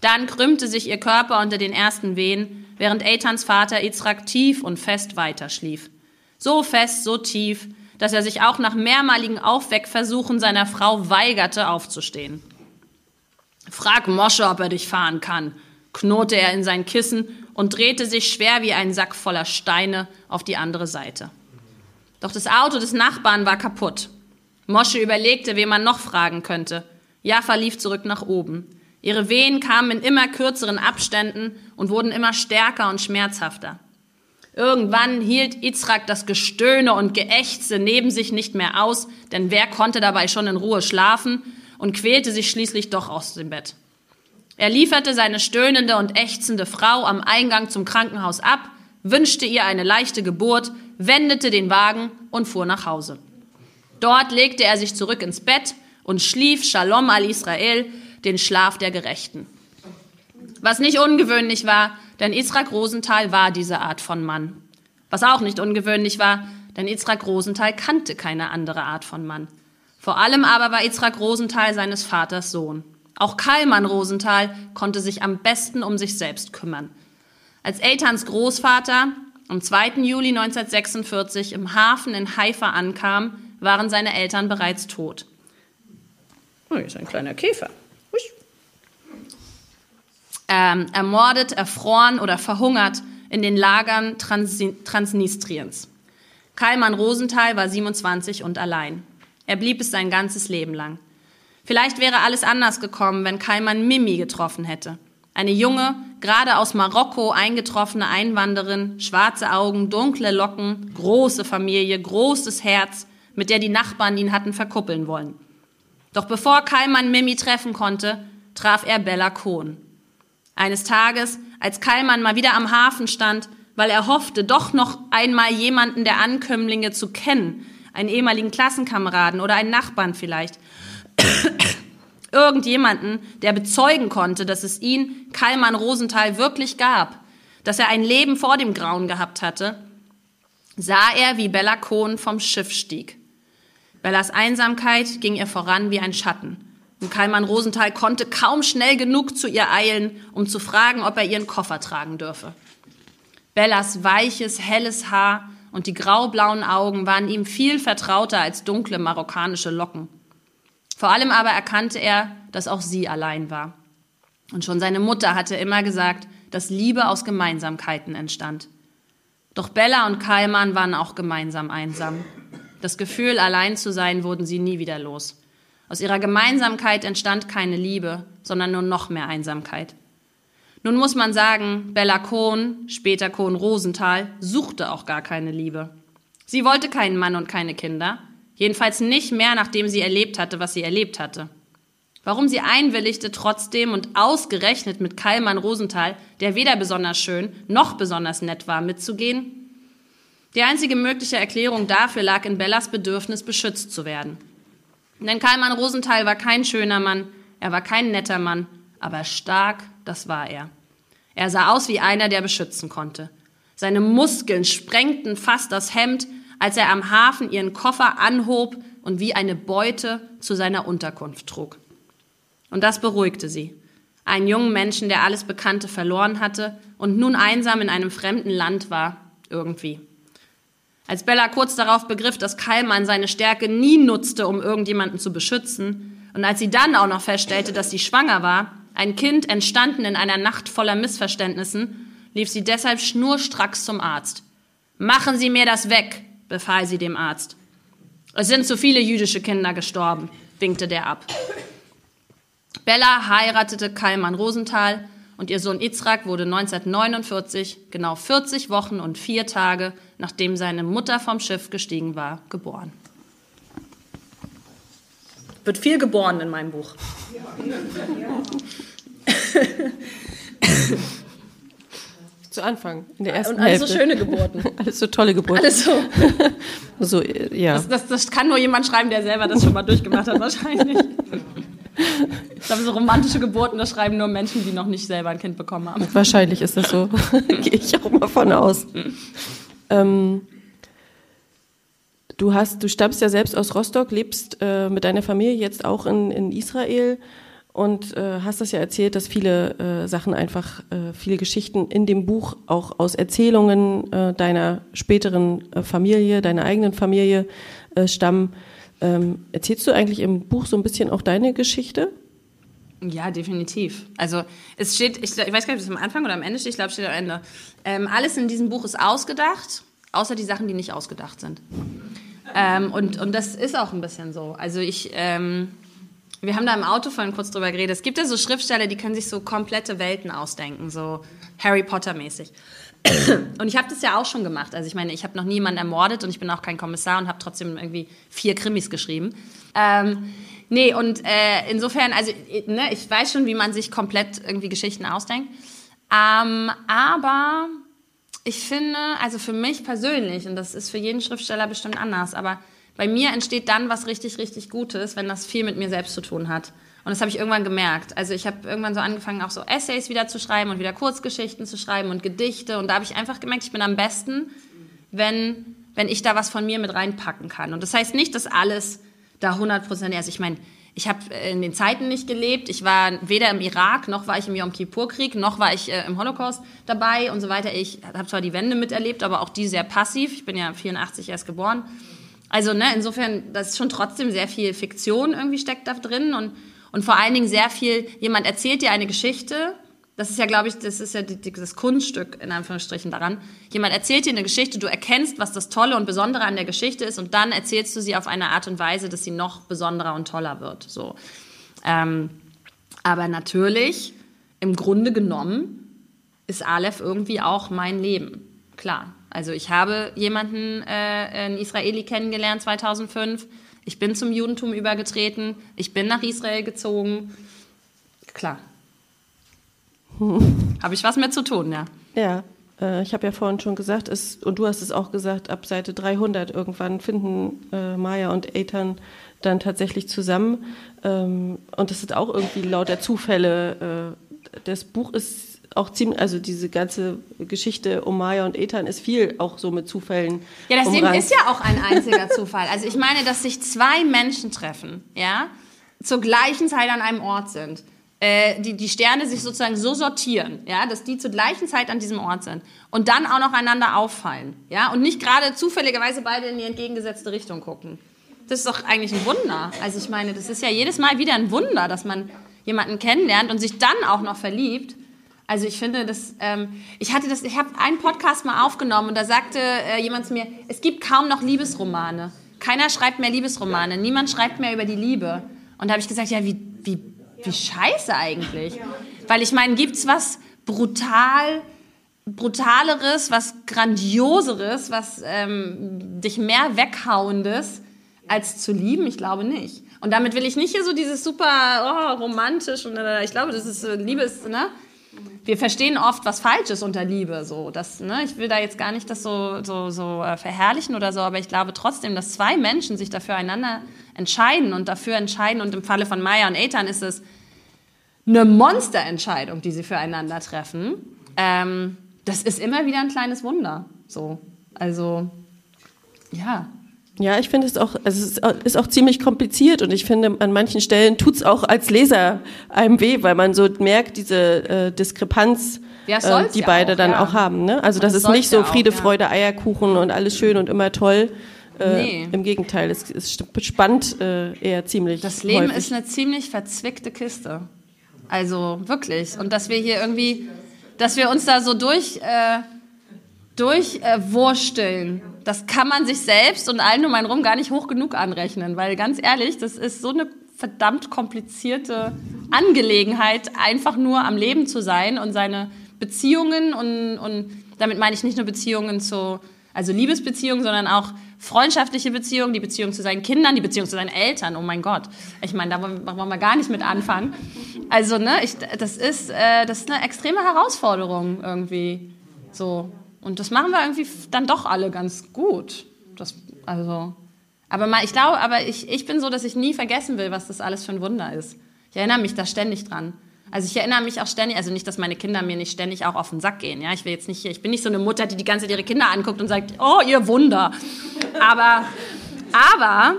Dann krümmte sich ihr Körper unter den ersten Wehen, während Eitans Vater Yitzhak tief und fest weiterschlief. So fest, so tief, dass er sich auch nach mehrmaligen Aufweckversuchen seiner Frau weigerte, aufzustehen. Frag Mosche, ob er dich fahren kann, knurrte er in sein Kissen und drehte sich schwer wie ein Sack voller Steine auf die andere Seite. Doch das Auto des Nachbarn war kaputt. Mosche überlegte, wen man noch fragen könnte. Jaffa lief zurück nach oben. Ihre Wehen kamen in immer kürzeren Abständen und wurden immer stärker und schmerzhafter. Irgendwann hielt Yitzhak das Gestöhne und Geächze neben sich nicht mehr aus, denn wer konnte dabei schon in Ruhe schlafen und quälte sich schließlich doch aus dem Bett. Er lieferte seine stöhnende und ächzende Frau am Eingang zum Krankenhaus ab, wünschte ihr eine leichte Geburt, wendete den Wagen und fuhr nach Hause. Dort legte er sich zurück ins Bett und schlief Shalom al Israel, den Schlaf der Gerechten. Was nicht ungewöhnlich war, denn Israq Rosenthal war diese Art von Mann. Was auch nicht ungewöhnlich war, denn Israq Rosenthal kannte keine andere Art von Mann. Vor allem aber war Israq Rosenthal seines Vaters Sohn. Auch Kalman Rosenthal konnte sich am besten um sich selbst kümmern. Als Eltans Großvater am 2. Juli 1946 im Hafen in Haifa ankam, waren seine Eltern bereits tot. Oh, hier ist ein kleiner Käfer. Ähm, ermordet, erfroren oder verhungert in den Lagern Trans Transnistriens. Kalman Rosenthal war 27 und allein. Er blieb es sein ganzes Leben lang. Vielleicht wäre alles anders gekommen, wenn Kalman Mimi getroffen hätte. Eine junge, gerade aus Marokko eingetroffene Einwanderin, schwarze Augen, dunkle Locken, große Familie, großes Herz, mit der die Nachbarn ihn hatten verkuppeln wollen. Doch bevor Kalman Mimi treffen konnte, traf er Bella Kohn. Eines Tages, als Kalman mal wieder am Hafen stand, weil er hoffte, doch noch einmal jemanden der Ankömmlinge zu kennen, einen ehemaligen Klassenkameraden oder einen Nachbarn vielleicht, [coughs] irgendjemanden, der bezeugen konnte, dass es ihn, Kalman Rosenthal, wirklich gab, dass er ein Leben vor dem Grauen gehabt hatte, sah er, wie Bella Kohn vom Schiff stieg. Bellas Einsamkeit ging ihr voran wie ein Schatten. Und Kalman Rosenthal konnte kaum schnell genug zu ihr eilen, um zu fragen, ob er ihren Koffer tragen dürfe. Bellas weiches, helles Haar und die graublauen Augen waren ihm viel vertrauter als dunkle marokkanische Locken. Vor allem aber erkannte er, dass auch sie allein war. Und schon seine Mutter hatte immer gesagt, dass Liebe aus Gemeinsamkeiten entstand. Doch Bella und Kalman waren auch gemeinsam einsam. Das Gefühl, allein zu sein, wurden sie nie wieder los. Aus ihrer Gemeinsamkeit entstand keine Liebe, sondern nur noch mehr Einsamkeit. Nun muss man sagen, Bella Kohn, später Kohn Rosenthal, suchte auch gar keine Liebe. Sie wollte keinen Mann und keine Kinder. Jedenfalls nicht mehr, nachdem sie erlebt hatte, was sie erlebt hatte. Warum sie einwilligte, trotzdem und ausgerechnet mit Kallmann Rosenthal, der weder besonders schön noch besonders nett war, mitzugehen? Die einzige mögliche Erklärung dafür lag in Bellas Bedürfnis, beschützt zu werden. Denn Kallmann Rosenthal war kein schöner Mann, er war kein netter Mann, aber stark, das war er. Er sah aus wie einer, der beschützen konnte. Seine Muskeln sprengten fast das Hemd, als er am Hafen ihren Koffer anhob und wie eine Beute zu seiner Unterkunft trug. Und das beruhigte sie. Einen jungen Menschen, der alles Bekannte verloren hatte und nun einsam in einem fremden Land war, irgendwie. Als Bella kurz darauf begriff, dass Kallmann seine Stärke nie nutzte, um irgendjemanden zu beschützen, und als sie dann auch noch feststellte, dass sie schwanger war, ein Kind entstanden in einer Nacht voller Missverständnissen, lief sie deshalb schnurstracks zum Arzt. Machen Sie mir das weg, befahl sie dem Arzt. Es sind zu viele jüdische Kinder gestorben, winkte der ab. Bella heiratete Kalman Rosenthal und ihr Sohn Itzrak wurde 1949, genau 40 Wochen und vier Tage, nachdem seine Mutter vom Schiff gestiegen war, geboren. Wird viel geboren in meinem Buch. [laughs] Zu Anfang, in der ersten Und alles Hälfte. so schöne Geburten. [laughs] Alles so tolle Geburten. Alles so. [laughs] so, ja. Das, das, das kann nur jemand schreiben, der selber das schon mal durchgemacht hat, wahrscheinlich. Ich glaube, so romantische Geburten, das schreiben nur Menschen, die noch nicht selber ein Kind bekommen haben. Wahrscheinlich ist das so. Gehe ich auch mal von aus. Ähm, du hast, du stammst ja selbst aus Rostock, lebst äh, mit deiner Familie jetzt auch in, in Israel und äh, hast das ja erzählt, dass viele äh, Sachen einfach, äh, viele Geschichten in dem Buch auch aus Erzählungen äh, deiner späteren äh, Familie, deiner eigenen Familie äh, stammen. Ähm, erzählst du eigentlich im Buch so ein bisschen auch deine Geschichte? Ja, definitiv. Also es steht, ich, ich weiß gar nicht, ob es am Anfang oder am Ende steht, ich glaube, es steht am Ende. Ähm, alles in diesem Buch ist ausgedacht, außer die Sachen, die nicht ausgedacht sind. Ähm, und, und das ist auch ein bisschen so. Also ich, ähm, wir haben da im Auto vorhin kurz drüber geredet. Es gibt ja so Schriftsteller, die können sich so komplette Welten ausdenken, so Harry Potter mäßig. [clears throat] Und ich habe das ja auch schon gemacht. Also ich meine, ich habe noch niemanden ermordet und ich bin auch kein Kommissar und habe trotzdem irgendwie vier Krimis geschrieben. Ähm, nee, und äh, insofern, also ne, ich weiß schon, wie man sich komplett irgendwie Geschichten ausdenkt. Ähm, aber ich finde, also für mich persönlich, und das ist für jeden Schriftsteller bestimmt anders, aber bei mir entsteht dann was richtig, richtig Gutes, wenn das viel mit mir selbst zu tun hat. Und das habe ich irgendwann gemerkt. Also ich habe irgendwann so angefangen, auch so Essays wieder zu schreiben und wieder Kurzgeschichten zu schreiben und Gedichte. Und da habe ich einfach gemerkt, ich bin am besten, wenn, wenn ich da was von mir mit reinpacken kann. Und das heißt nicht, dass alles da 100 Prozent ist. Ich meine, ich habe in den Zeiten nicht gelebt. Ich war weder im Irak, noch war ich im Yom Kippur-Krieg, noch war ich äh, im Holocaust dabei und so weiter. Ich habe zwar die Wende miterlebt, aber auch die sehr passiv. Ich bin ja 84 erst geboren. Also ne, insofern, das ist schon trotzdem sehr viel Fiktion irgendwie steckt da drin und, und vor allen Dingen sehr viel, jemand erzählt dir eine Geschichte, das ist ja, glaube ich, das ist ja die, das Kunststück in Anführungsstrichen daran. Jemand erzählt dir eine Geschichte, du erkennst, was das Tolle und Besondere an der Geschichte ist und dann erzählst du sie auf eine Art und Weise, dass sie noch besonderer und toller wird. So. Ähm, aber natürlich, im Grunde genommen, ist Aleph irgendwie auch mein Leben. Klar. Also ich habe jemanden, äh, einen Israeli kennengelernt 2005. Ich bin zum Judentum übergetreten. Ich bin nach Israel gezogen. Klar. [laughs] habe ich was mit zu tun, ja. Ja, äh, ich habe ja vorhin schon gesagt, es, und du hast es auch gesagt, ab Seite 300 irgendwann finden äh, Maya und Ethan dann tatsächlich zusammen. Ähm, und das sind auch irgendwie lauter Zufälle. Äh, das Buch ist auch ziemlich, also diese ganze Geschichte um Maya und Ethan ist viel auch so mit Zufällen. Ja, das Leben ist ja auch ein einziger Zufall. Also ich meine, dass sich zwei Menschen treffen, ja, zur gleichen Zeit an einem Ort sind. Äh, die, die Sterne sich sozusagen so sortieren, ja, dass die zur gleichen Zeit an diesem Ort sind und dann auch noch einander auffallen, ja, und nicht gerade zufälligerweise beide in die entgegengesetzte Richtung gucken. Das ist doch eigentlich ein Wunder. Also ich meine, das ist ja jedes Mal wieder ein Wunder, dass man jemanden kennenlernt und sich dann auch noch verliebt also ich finde, das, ähm, ich hatte das, ich habe einen Podcast mal aufgenommen und da sagte äh, jemand zu mir, es gibt kaum noch Liebesromane. Keiner schreibt mehr Liebesromane, niemand schreibt mehr über die Liebe. Und da habe ich gesagt, ja, wie, wie, wie scheiße eigentlich. Weil ich meine, gibt's was brutal, brutaleres, was grandioseres, was ähm, dich mehr weghauendes als zu lieben? Ich glaube nicht. Und damit will ich nicht hier so dieses super oh, romantisch und äh, ich glaube, das ist äh, Liebes, ne? wir verstehen oft was Falsches unter Liebe. So, das, ne, ich will da jetzt gar nicht das so, so, so äh, verherrlichen oder so, aber ich glaube trotzdem, dass zwei Menschen sich dafür einander entscheiden und dafür entscheiden. Und im Falle von Maya und Ethan ist es eine Monsterentscheidung, die sie füreinander treffen. Ähm, das ist immer wieder ein kleines Wunder. So, also ja. Ja, ich finde es auch, also es ist auch ziemlich kompliziert und ich finde, an manchen Stellen tut's auch als Leser einem weh, weil man so merkt, diese äh, Diskrepanz, ja, äh, die beide auch, dann ja. auch haben. Ne? Also das, das ist nicht so Friede, auch, ja. Freude, Eierkuchen und alles schön und immer toll. Äh, nee. Im Gegenteil, es, es spannt äh, eher ziemlich. Das Leben häufig. ist eine ziemlich verzwickte Kiste. Also wirklich. Und dass wir hier irgendwie, dass wir uns da so durch, äh, durchwursteln. Äh, das kann man sich selbst und allen um einen rum gar nicht hoch genug anrechnen, weil ganz ehrlich, das ist so eine verdammt komplizierte Angelegenheit, einfach nur am Leben zu sein und seine Beziehungen und, und damit meine ich nicht nur Beziehungen zu, also Liebesbeziehungen, sondern auch freundschaftliche Beziehungen, die Beziehung zu seinen Kindern, die Beziehung zu seinen Eltern. Oh mein Gott, ich meine, da wollen wir gar nicht mit anfangen. Also ne, ich, das ist äh, das ist eine extreme Herausforderung irgendwie so. Und das machen wir irgendwie dann doch alle ganz gut. Das, also, aber mal, ich glaube, aber ich, ich bin so, dass ich nie vergessen will, was das alles für ein Wunder ist. Ich erinnere mich da ständig dran. Also ich erinnere mich auch ständig, also nicht, dass meine Kinder mir nicht ständig auch auf den Sack gehen. Ja, ich will jetzt nicht, ich bin nicht so eine Mutter, die die ganze Zeit ihre Kinder anguckt und sagt, oh, ihr Wunder. Aber, aber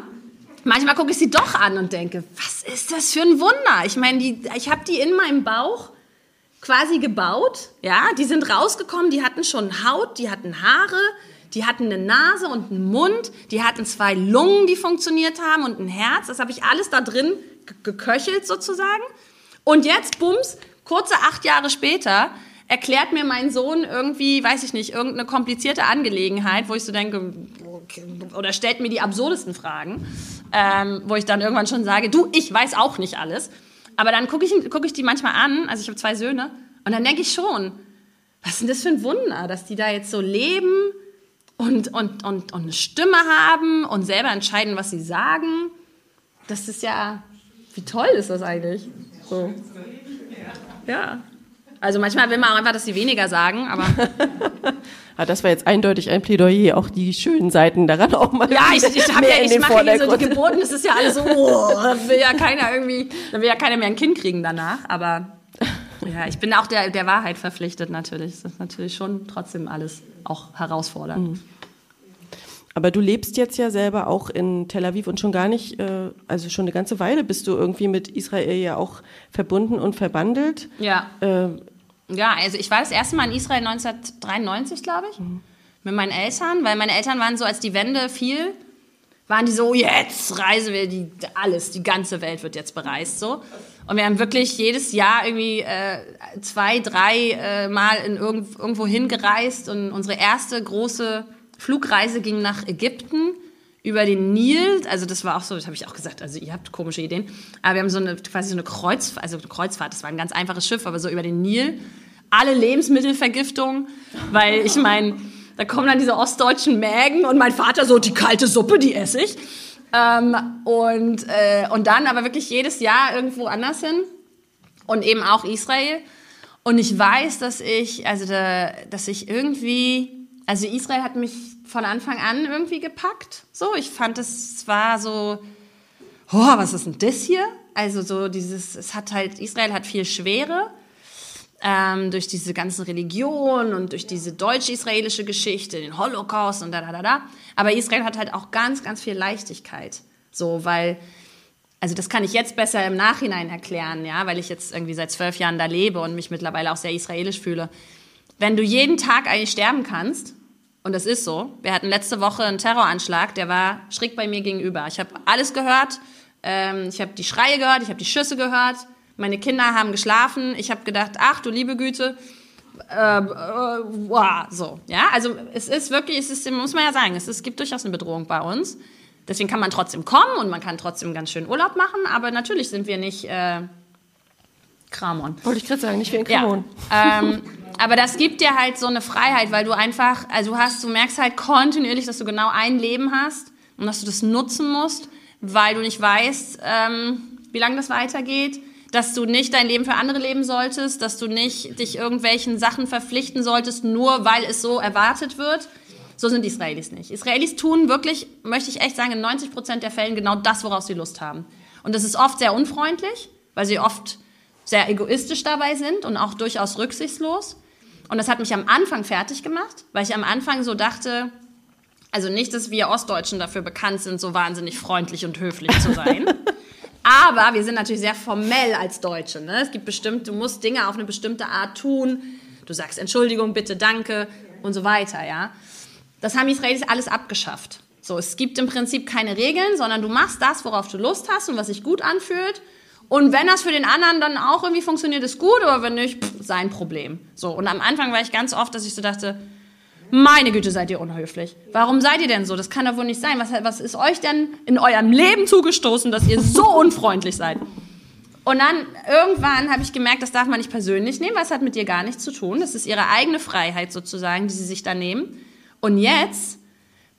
manchmal gucke ich sie doch an und denke, was ist das für ein Wunder? Ich meine, die, ich habe die in meinem Bauch quasi gebaut. Ja, die sind rausgekommen, die hatten schon Haut, die hatten Haare, die hatten eine Nase und einen Mund, die hatten zwei Lungen, die funktioniert haben und ein Herz. Das habe ich alles da drin geköchelt sozusagen. Und jetzt, bums, kurze acht Jahre später, erklärt mir mein Sohn irgendwie, weiß ich nicht, irgendeine komplizierte Angelegenheit, wo ich so denke, oder stellt mir die absurdesten Fragen, ähm, wo ich dann irgendwann schon sage, du, ich weiß auch nicht alles. Aber dann gucke ich, guck ich die manchmal an, also ich habe zwei Söhne, und dann denke ich schon, was ist denn das für ein Wunder, dass die da jetzt so leben und, und, und, und eine Stimme haben und selber entscheiden, was sie sagen. Das ist ja, wie toll ist das eigentlich? So. Ja. Also manchmal will man auch einfach, dass sie weniger sagen, aber. [laughs] ah, das war jetzt eindeutig ein Plädoyer, auch die schönen Seiten daran auch mal. Ja, ich, ich, hab ja, ich mache hier so die Geburten, das ist ja alles so, [laughs] oh, da will ja keiner irgendwie, da will ja keiner mehr ein Kind kriegen danach, aber ja, ich bin auch der, der Wahrheit verpflichtet natürlich. Das ist natürlich schon trotzdem alles auch herausfordernd. Mhm. Aber du lebst jetzt ja selber auch in Tel Aviv und schon gar nicht, äh, also schon eine ganze Weile bist du irgendwie mit Israel ja auch verbunden und verbandelt. Ja. Äh, ja, also ich war das erste Mal in Israel 1993, glaube ich, mhm. mit meinen Eltern, weil meine Eltern waren so, als die Wende fiel, waren die so, jetzt reisen wir die, alles, die ganze Welt wird jetzt bereist, so. Und wir haben wirklich jedes Jahr irgendwie äh, zwei, drei äh, Mal in irgend, irgendwo hingereist und unsere erste große Flugreise ging nach Ägypten über den Nil, also das war auch so, das habe ich auch gesagt, also ihr habt komische Ideen, aber wir haben so eine quasi so eine Kreuzfahrt, also eine Kreuzfahrt, das war ein ganz einfaches Schiff, aber so über den Nil, alle Lebensmittelvergiftung, weil ich meine, da kommen dann diese ostdeutschen Mägen und mein Vater so die kalte Suppe, die esse ich. Ähm, und, äh, und dann aber wirklich jedes Jahr irgendwo anders hin. Und eben auch Israel. Und ich weiß, dass ich, also da, dass ich irgendwie, also Israel hat mich von Anfang an irgendwie gepackt. So, ich fand es war so, oh, was ist denn das hier? Also so dieses, es hat halt, Israel hat viel Schwere ähm, durch diese ganzen Religionen und durch diese deutsch-israelische Geschichte, den Holocaust und da, da, da, da. Aber Israel hat halt auch ganz, ganz viel Leichtigkeit. So, weil, also das kann ich jetzt besser im Nachhinein erklären, ja, weil ich jetzt irgendwie seit zwölf Jahren da lebe und mich mittlerweile auch sehr israelisch fühle. Wenn du jeden Tag eigentlich sterben kannst, und das ist so, wir hatten letzte Woche einen Terroranschlag, der war schräg bei mir gegenüber. Ich habe alles gehört, ähm, ich habe die Schreie gehört, ich habe die Schüsse gehört, meine Kinder haben geschlafen. Ich habe gedacht, ach du liebe Güte, äh, äh, wow, so. Ja, also es ist wirklich, es ist, muss man ja sagen, es, ist, es gibt durchaus eine Bedrohung bei uns. Deswegen kann man trotzdem kommen und man kann trotzdem ganz schön Urlaub machen, aber natürlich sind wir nicht äh, Kramon. Wollte ich gerade sagen, nicht wie in Kramon. Ja, ähm, [laughs] aber das gibt dir halt so eine Freiheit, weil du einfach, also du hast, du merkst halt kontinuierlich, dass du genau ein Leben hast und dass du das nutzen musst, weil du nicht weißt, ähm, wie lange das weitergeht dass du nicht dein Leben für andere leben solltest, dass du nicht dich irgendwelchen Sachen verpflichten solltest, nur weil es so erwartet wird. So sind die Israelis nicht. Israelis tun wirklich, möchte ich echt sagen, in 90 Prozent der Fällen genau das, worauf sie Lust haben. Und das ist oft sehr unfreundlich, weil sie oft sehr egoistisch dabei sind und auch durchaus rücksichtslos. Und das hat mich am Anfang fertig gemacht, weil ich am Anfang so dachte, also nicht, dass wir Ostdeutschen dafür bekannt sind, so wahnsinnig freundlich und höflich zu sein. [laughs] Aber wir sind natürlich sehr formell als Deutsche. Ne? Es gibt bestimmt, du musst Dinge auf eine bestimmte Art tun. Du sagst Entschuldigung, bitte, danke und so weiter. Ja, das haben Israelis alles abgeschafft. So, es gibt im Prinzip keine Regeln, sondern du machst das, worauf du Lust hast und was sich gut anfühlt. Und wenn das für den anderen dann auch irgendwie funktioniert, ist gut, aber wenn nicht, pff, sein Problem. So, und am Anfang war ich ganz oft, dass ich so dachte, meine Güte, seid ihr unhöflich. Warum seid ihr denn so? Das kann doch wohl nicht sein. Was, was ist euch denn in eurem Leben zugestoßen, dass ihr so unfreundlich seid? Und dann irgendwann habe ich gemerkt, das darf man nicht persönlich nehmen, weil es hat mit ihr gar nichts zu tun. Das ist ihre eigene Freiheit sozusagen, die sie sich da nehmen. Und jetzt,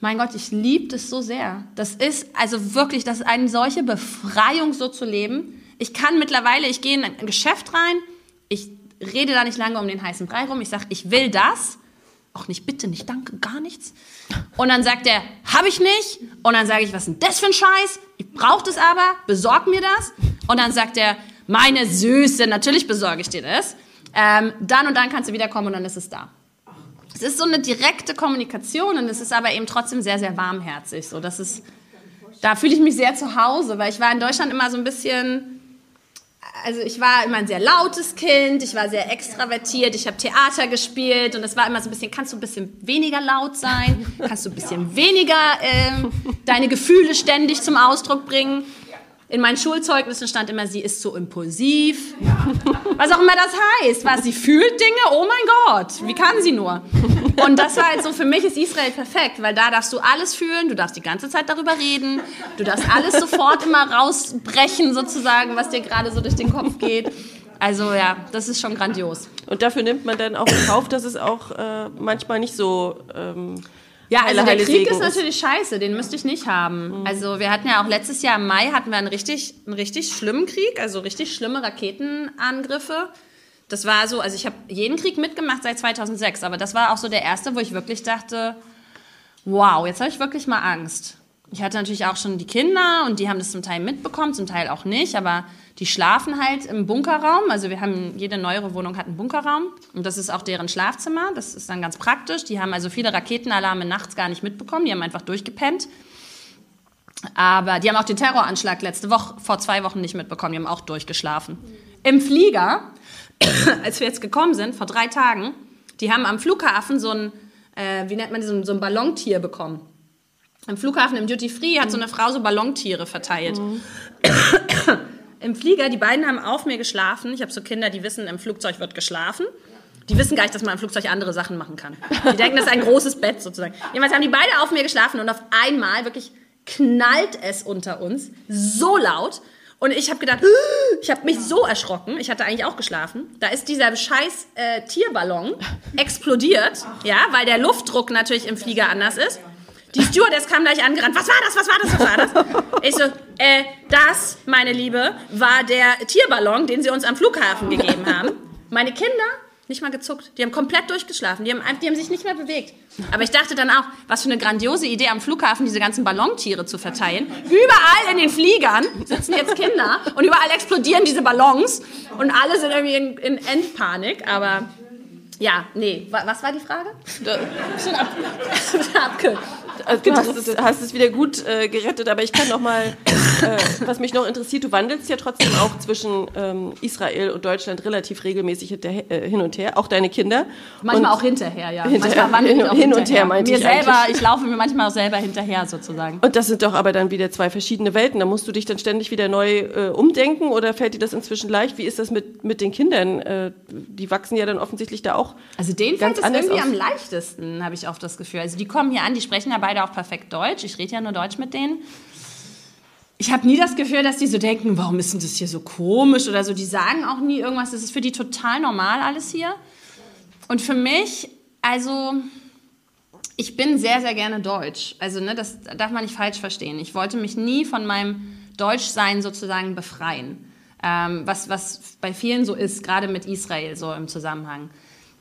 mein Gott, ich liebe das so sehr. Das ist also wirklich, das ist eine solche Befreiung, so zu leben. Ich kann mittlerweile, ich gehe in ein Geschäft rein, ich rede da nicht lange um den heißen Brei rum, ich sage, ich will das auch nicht bitte, nicht danke, gar nichts. Und dann sagt er, habe ich nicht. Und dann sage ich, was ist denn das für ein Scheiß? Ich brauche das aber, besorg mir das. Und dann sagt er, meine Süße, natürlich besorge ich dir das. Ähm, dann und dann kannst du wiederkommen und dann ist es da. Es ist so eine direkte Kommunikation und es ist aber eben trotzdem sehr, sehr warmherzig. So, das ist, da fühle ich mich sehr zu Hause, weil ich war in Deutschland immer so ein bisschen also ich war immer ein sehr lautes Kind, ich war sehr extravertiert, ich habe Theater gespielt und es war immer so ein bisschen, kannst du ein bisschen weniger laut sein, kannst du ein bisschen [laughs] weniger ähm, deine Gefühle ständig zum Ausdruck bringen. In meinen Schulzeugnissen stand immer, sie ist so impulsiv. [laughs] Was auch immer das heißt. Was, sie fühlt Dinge? Oh mein Gott, wie kann sie nur? Und das war halt so, für mich ist Israel perfekt, weil da darfst du alles fühlen, du darfst die ganze Zeit darüber reden, du darfst alles sofort immer rausbrechen, sozusagen, was dir gerade so durch den Kopf geht. Also ja, das ist schon grandios. Und dafür nimmt man dann auch in Kauf, dass es auch äh, manchmal nicht so... Ähm ja, also der Krieg ist natürlich scheiße, den müsste ich nicht haben. Mhm. Also wir hatten ja auch letztes Jahr im Mai hatten wir einen richtig, einen richtig schlimmen Krieg, also richtig schlimme Raketenangriffe. Das war so, also ich habe jeden Krieg mitgemacht seit 2006, aber das war auch so der erste, wo ich wirklich dachte, wow, jetzt habe ich wirklich mal Angst. Ich hatte natürlich auch schon die Kinder und die haben das zum Teil mitbekommen, zum Teil auch nicht, aber die schlafen halt im Bunkerraum. Also wir haben, jede neuere Wohnung hat einen Bunkerraum und das ist auch deren Schlafzimmer. Das ist dann ganz praktisch. Die haben also viele Raketenalarme nachts gar nicht mitbekommen. Die haben einfach durchgepennt. Aber die haben auch den Terroranschlag letzte Woche, vor zwei Wochen nicht mitbekommen. Die haben auch durchgeschlafen. Im Flieger, [coughs] als wir jetzt gekommen sind, vor drei Tagen, die haben am Flughafen so ein, äh, wie nennt man das, so ein Ballontier bekommen. Am Flughafen im Duty Free hat so eine Frau so Ballontiere verteilt. Mhm. [coughs] Im Flieger, die beiden haben auf mir geschlafen. Ich habe so Kinder, die wissen, im Flugzeug wird geschlafen. Die wissen gar nicht, dass man im Flugzeug andere Sachen machen kann. Die denken, das ist ein großes Bett sozusagen. Jedenfalls haben die beide auf mir geschlafen und auf einmal wirklich knallt es unter uns so laut. Und ich habe gedacht, [gasps] ich habe mich so erschrocken. Ich hatte eigentlich auch geschlafen. Da ist dieser scheiß äh, Tierballon explodiert, ja, weil der Luftdruck natürlich im Flieger anders ist. Die Stewardess kam gleich angerannt. Was war das? Was war das? Was war das? Ich so, äh, das, meine Liebe, war der Tierballon, den sie uns am Flughafen gegeben haben. Meine Kinder nicht mal gezuckt. Die haben komplett durchgeschlafen. Die haben, die haben sich nicht mehr bewegt. Aber ich dachte dann auch, was für eine grandiose Idee am Flughafen, diese ganzen Ballontiere zu verteilen. Überall in den Fliegern sitzen jetzt Kinder und überall explodieren diese Ballons und alle sind irgendwie in, in Endpanik. Aber ja, nee. Was war die Frage? Bisschen ab, [laughs] abge also du hast es, hast es wieder gut äh, gerettet, aber ich kann noch mal, äh, was mich noch interessiert, du wandelst ja trotzdem auch zwischen ähm, Israel und Deutschland relativ regelmäßig hinterher, äh, hin und her, auch deine Kinder. Manchmal und auch hinterher, ja. Hinterher, manchmal hin, hin und her, meinte mir ich selber, eigentlich. Ich laufe mir manchmal auch selber hinterher sozusagen. Und das sind doch aber dann wieder zwei verschiedene Welten. Da musst du dich dann ständig wieder neu äh, umdenken oder fällt dir das inzwischen leicht? Wie ist das mit, mit den Kindern? Äh, die wachsen ja dann offensichtlich da auch. Also denen fällt es irgendwie am leichtesten, habe ich oft das Gefühl. Also die kommen hier an, die sprechen ja beide auch perfekt Deutsch. Ich rede ja nur Deutsch mit denen. Ich habe nie das Gefühl, dass die so denken, warum ist denn das hier so komisch oder so. Die sagen auch nie irgendwas. Das ist für die total normal alles hier. Und für mich, also ich bin sehr, sehr gerne Deutsch. Also ne, das darf man nicht falsch verstehen. Ich wollte mich nie von meinem Deutschsein sozusagen befreien. Ähm, was, was bei vielen so ist, gerade mit Israel so im Zusammenhang.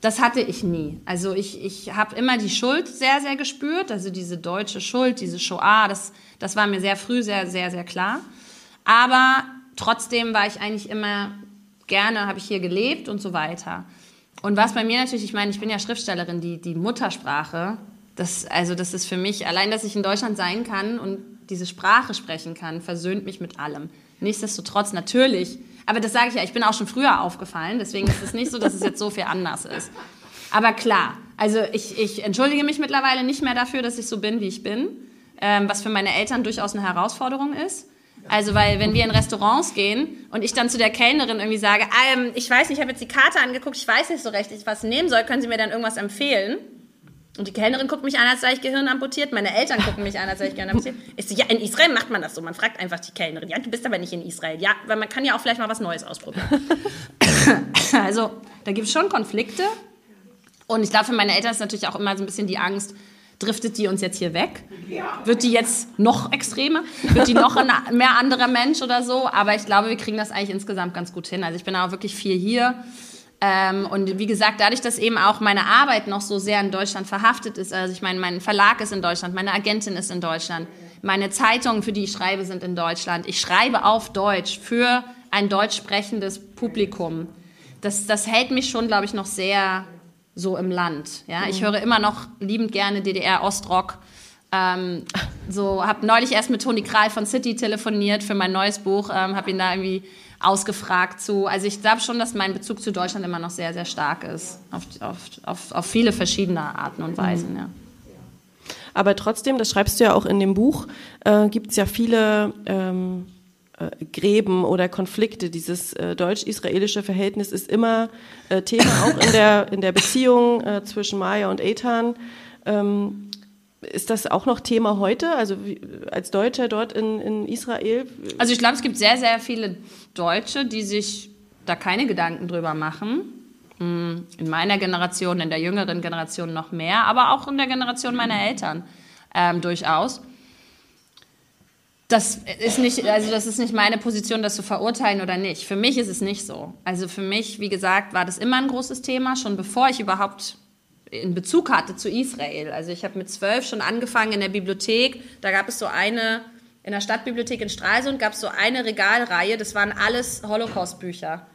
Das hatte ich nie. Also ich, ich habe immer die Schuld sehr, sehr gespürt. Also diese deutsche Schuld, diese Shoah, das, das war mir sehr früh sehr, sehr, sehr klar. Aber trotzdem war ich eigentlich immer gerne, habe ich hier gelebt und so weiter. Und was bei mir natürlich, ich meine, ich bin ja Schriftstellerin, die, die Muttersprache, das, also das ist für mich, allein, dass ich in Deutschland sein kann und diese Sprache sprechen kann, versöhnt mich mit allem. Nichtsdestotrotz natürlich aber das sage ich ja, ich bin auch schon früher aufgefallen, deswegen ist es nicht so, dass es jetzt so viel anders ist. Aber klar, also ich, ich entschuldige mich mittlerweile nicht mehr dafür, dass ich so bin, wie ich bin, ähm, was für meine Eltern durchaus eine Herausforderung ist. Also, weil wenn wir in Restaurants gehen und ich dann zu der Kellnerin irgendwie sage, ähm, ich weiß nicht, ich habe jetzt die Karte angeguckt, ich weiß nicht so recht, was ich nehmen soll, können Sie mir dann irgendwas empfehlen? Und die Kellnerin guckt mich an, als sei ich Gehirn amputiert. Meine Eltern gucken mich an, als sei ich Gehirn amputiert. [laughs] Ich so, ja, in Israel macht man das so. Man fragt einfach die Kellnerin. Ja, du bist aber nicht in Israel. Ja, weil man kann ja auch vielleicht mal was Neues ausprobieren. [laughs] also, da gibt es schon Konflikte. Und ich glaube, für meine Eltern ist natürlich auch immer so ein bisschen die Angst, driftet die uns jetzt hier weg? Wird die jetzt noch extremer? Wird die noch ein [laughs] mehr anderer Mensch oder so? Aber ich glaube, wir kriegen das eigentlich insgesamt ganz gut hin. Also ich bin auch wirklich viel hier. Ähm, und wie gesagt, dadurch, dass eben auch meine Arbeit noch so sehr in Deutschland verhaftet ist, also ich meine, mein Verlag ist in Deutschland, meine Agentin ist in Deutschland, meine Zeitungen, für die ich schreibe, sind in Deutschland. Ich schreibe auf Deutsch für ein deutsch sprechendes Publikum. Das, das hält mich schon, glaube ich, noch sehr so im Land. Ja, ich höre immer noch liebend gerne DDR-Ostrock. Ähm, so habe neulich erst mit Toni Kral von City telefoniert für mein neues Buch, ähm, habe ihn da irgendwie ausgefragt zu. Also ich glaube schon, dass mein Bezug zu Deutschland immer noch sehr, sehr stark ist. Auf, auf, auf, auf viele verschiedene Arten und Weisen, mhm. ja. Aber trotzdem, das schreibst du ja auch in dem Buch, äh, gibt es ja viele ähm, äh, Gräben oder Konflikte. Dieses äh, deutsch-israelische Verhältnis ist immer äh, Thema, auch in der, in der Beziehung äh, zwischen Maya und Ethan. Ähm, ist das auch noch Thema heute, also als Deutscher dort in, in Israel? Also ich glaube, es gibt sehr, sehr viele Deutsche, die sich da keine Gedanken drüber machen. Hm, in meiner Generation, in der jüngeren Generation noch mehr, aber auch in der Generation meiner Eltern ähm, durchaus. Das ist nicht, also das ist nicht meine Position, das zu verurteilen oder nicht. Für mich ist es nicht so. Also für mich, wie gesagt, war das immer ein großes Thema, schon bevor ich überhaupt in Bezug hatte zu Israel. Also ich habe mit zwölf schon angefangen in der Bibliothek. Da gab es so eine, in der Stadtbibliothek in Stralsund gab es so eine Regalreihe, das waren alles Holocaust-Bücher.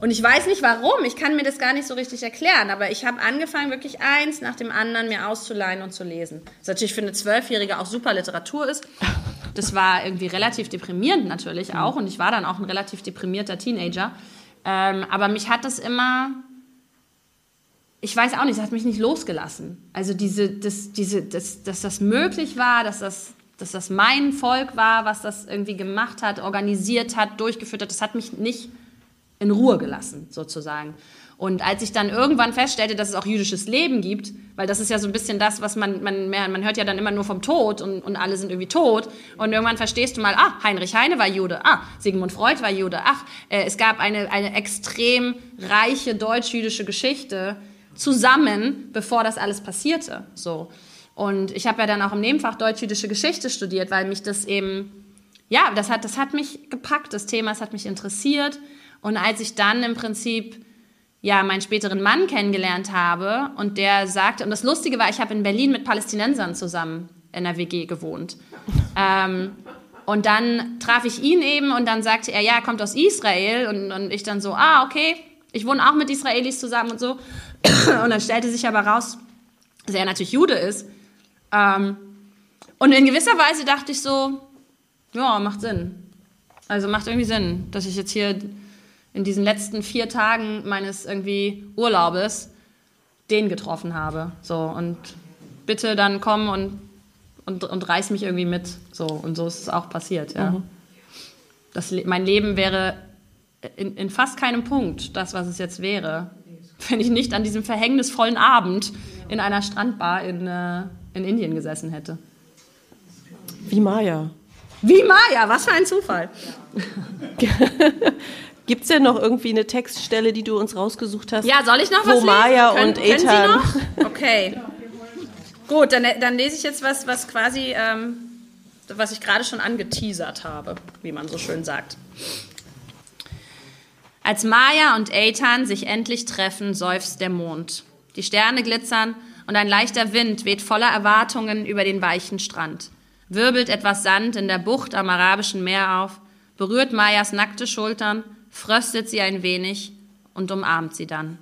Und ich weiß nicht warum, ich kann mir das gar nicht so richtig erklären, aber ich habe angefangen, wirklich eins nach dem anderen mir auszuleihen und zu lesen. Was natürlich für eine Zwölfjährige auch super Literatur ist. Das war irgendwie relativ deprimierend natürlich auch und ich war dann auch ein relativ deprimierter Teenager. Ähm, aber mich hat das immer, ich weiß auch nicht, es hat mich nicht losgelassen. Also diese, das, diese, das, dass das möglich war, dass das, dass das mein Volk war, was das irgendwie gemacht hat, organisiert hat, durchgeführt hat, das hat mich nicht in Ruhe gelassen, sozusagen. Und als ich dann irgendwann feststellte, dass es auch jüdisches Leben gibt, weil das ist ja so ein bisschen das, was man, man, man hört ja dann immer nur vom Tod und, und alle sind irgendwie tot. Und irgendwann verstehst du mal, ah, Heinrich Heine war Jude, ah, Sigmund Freud war Jude, ach, äh, es gab eine, eine extrem reiche deutsch-jüdische Geschichte zusammen, bevor das alles passierte. So. Und ich habe ja dann auch im Nebenfach deutsch-jüdische Geschichte studiert, weil mich das eben, ja, das hat, das hat mich gepackt, das Thema, es hat mich interessiert. Und als ich dann im Prinzip ja meinen späteren Mann kennengelernt habe und der sagte, und das Lustige war, ich habe in Berlin mit Palästinensern zusammen in der WG gewohnt. Ähm, und dann traf ich ihn eben und dann sagte er, ja, er kommt aus Israel. Und, und ich dann so, ah, okay, ich wohne auch mit Israelis zusammen und so. [coughs] Und dann stellte sich aber raus, dass er natürlich Jude ist. Ähm, und in gewisser Weise dachte ich so, ja, macht Sinn. Also macht irgendwie Sinn, dass ich jetzt hier in diesen letzten vier Tagen meines irgendwie Urlaubes den getroffen habe. So und bitte dann komm und, und, und reiß mich irgendwie mit. So und so ist es auch passiert. Ja. Mhm. Das, mein Leben wäre in, in fast keinem Punkt das, was es jetzt wäre, wenn ich nicht an diesem verhängnisvollen Abend in einer Strandbar in, äh, in Indien gesessen hätte. Wie Maya. Wie Maya, was für ein Zufall. [laughs] Gibt es denn noch irgendwie eine Textstelle, die du uns rausgesucht hast? Ja, soll ich noch wo was lesen? Maya können, und Ethan. [laughs] Okay. Gut, dann, dann lese ich jetzt was, was quasi, ähm, was ich gerade schon angeteasert habe, wie man so schön sagt. Als Maya und Ethan sich endlich treffen, seufzt der Mond. Die Sterne glitzern und ein leichter Wind weht voller Erwartungen über den weichen Strand. Wirbelt etwas Sand in der Bucht am Arabischen Meer auf, berührt Mayas nackte Schultern fröstet sie ein wenig und umarmt sie dann.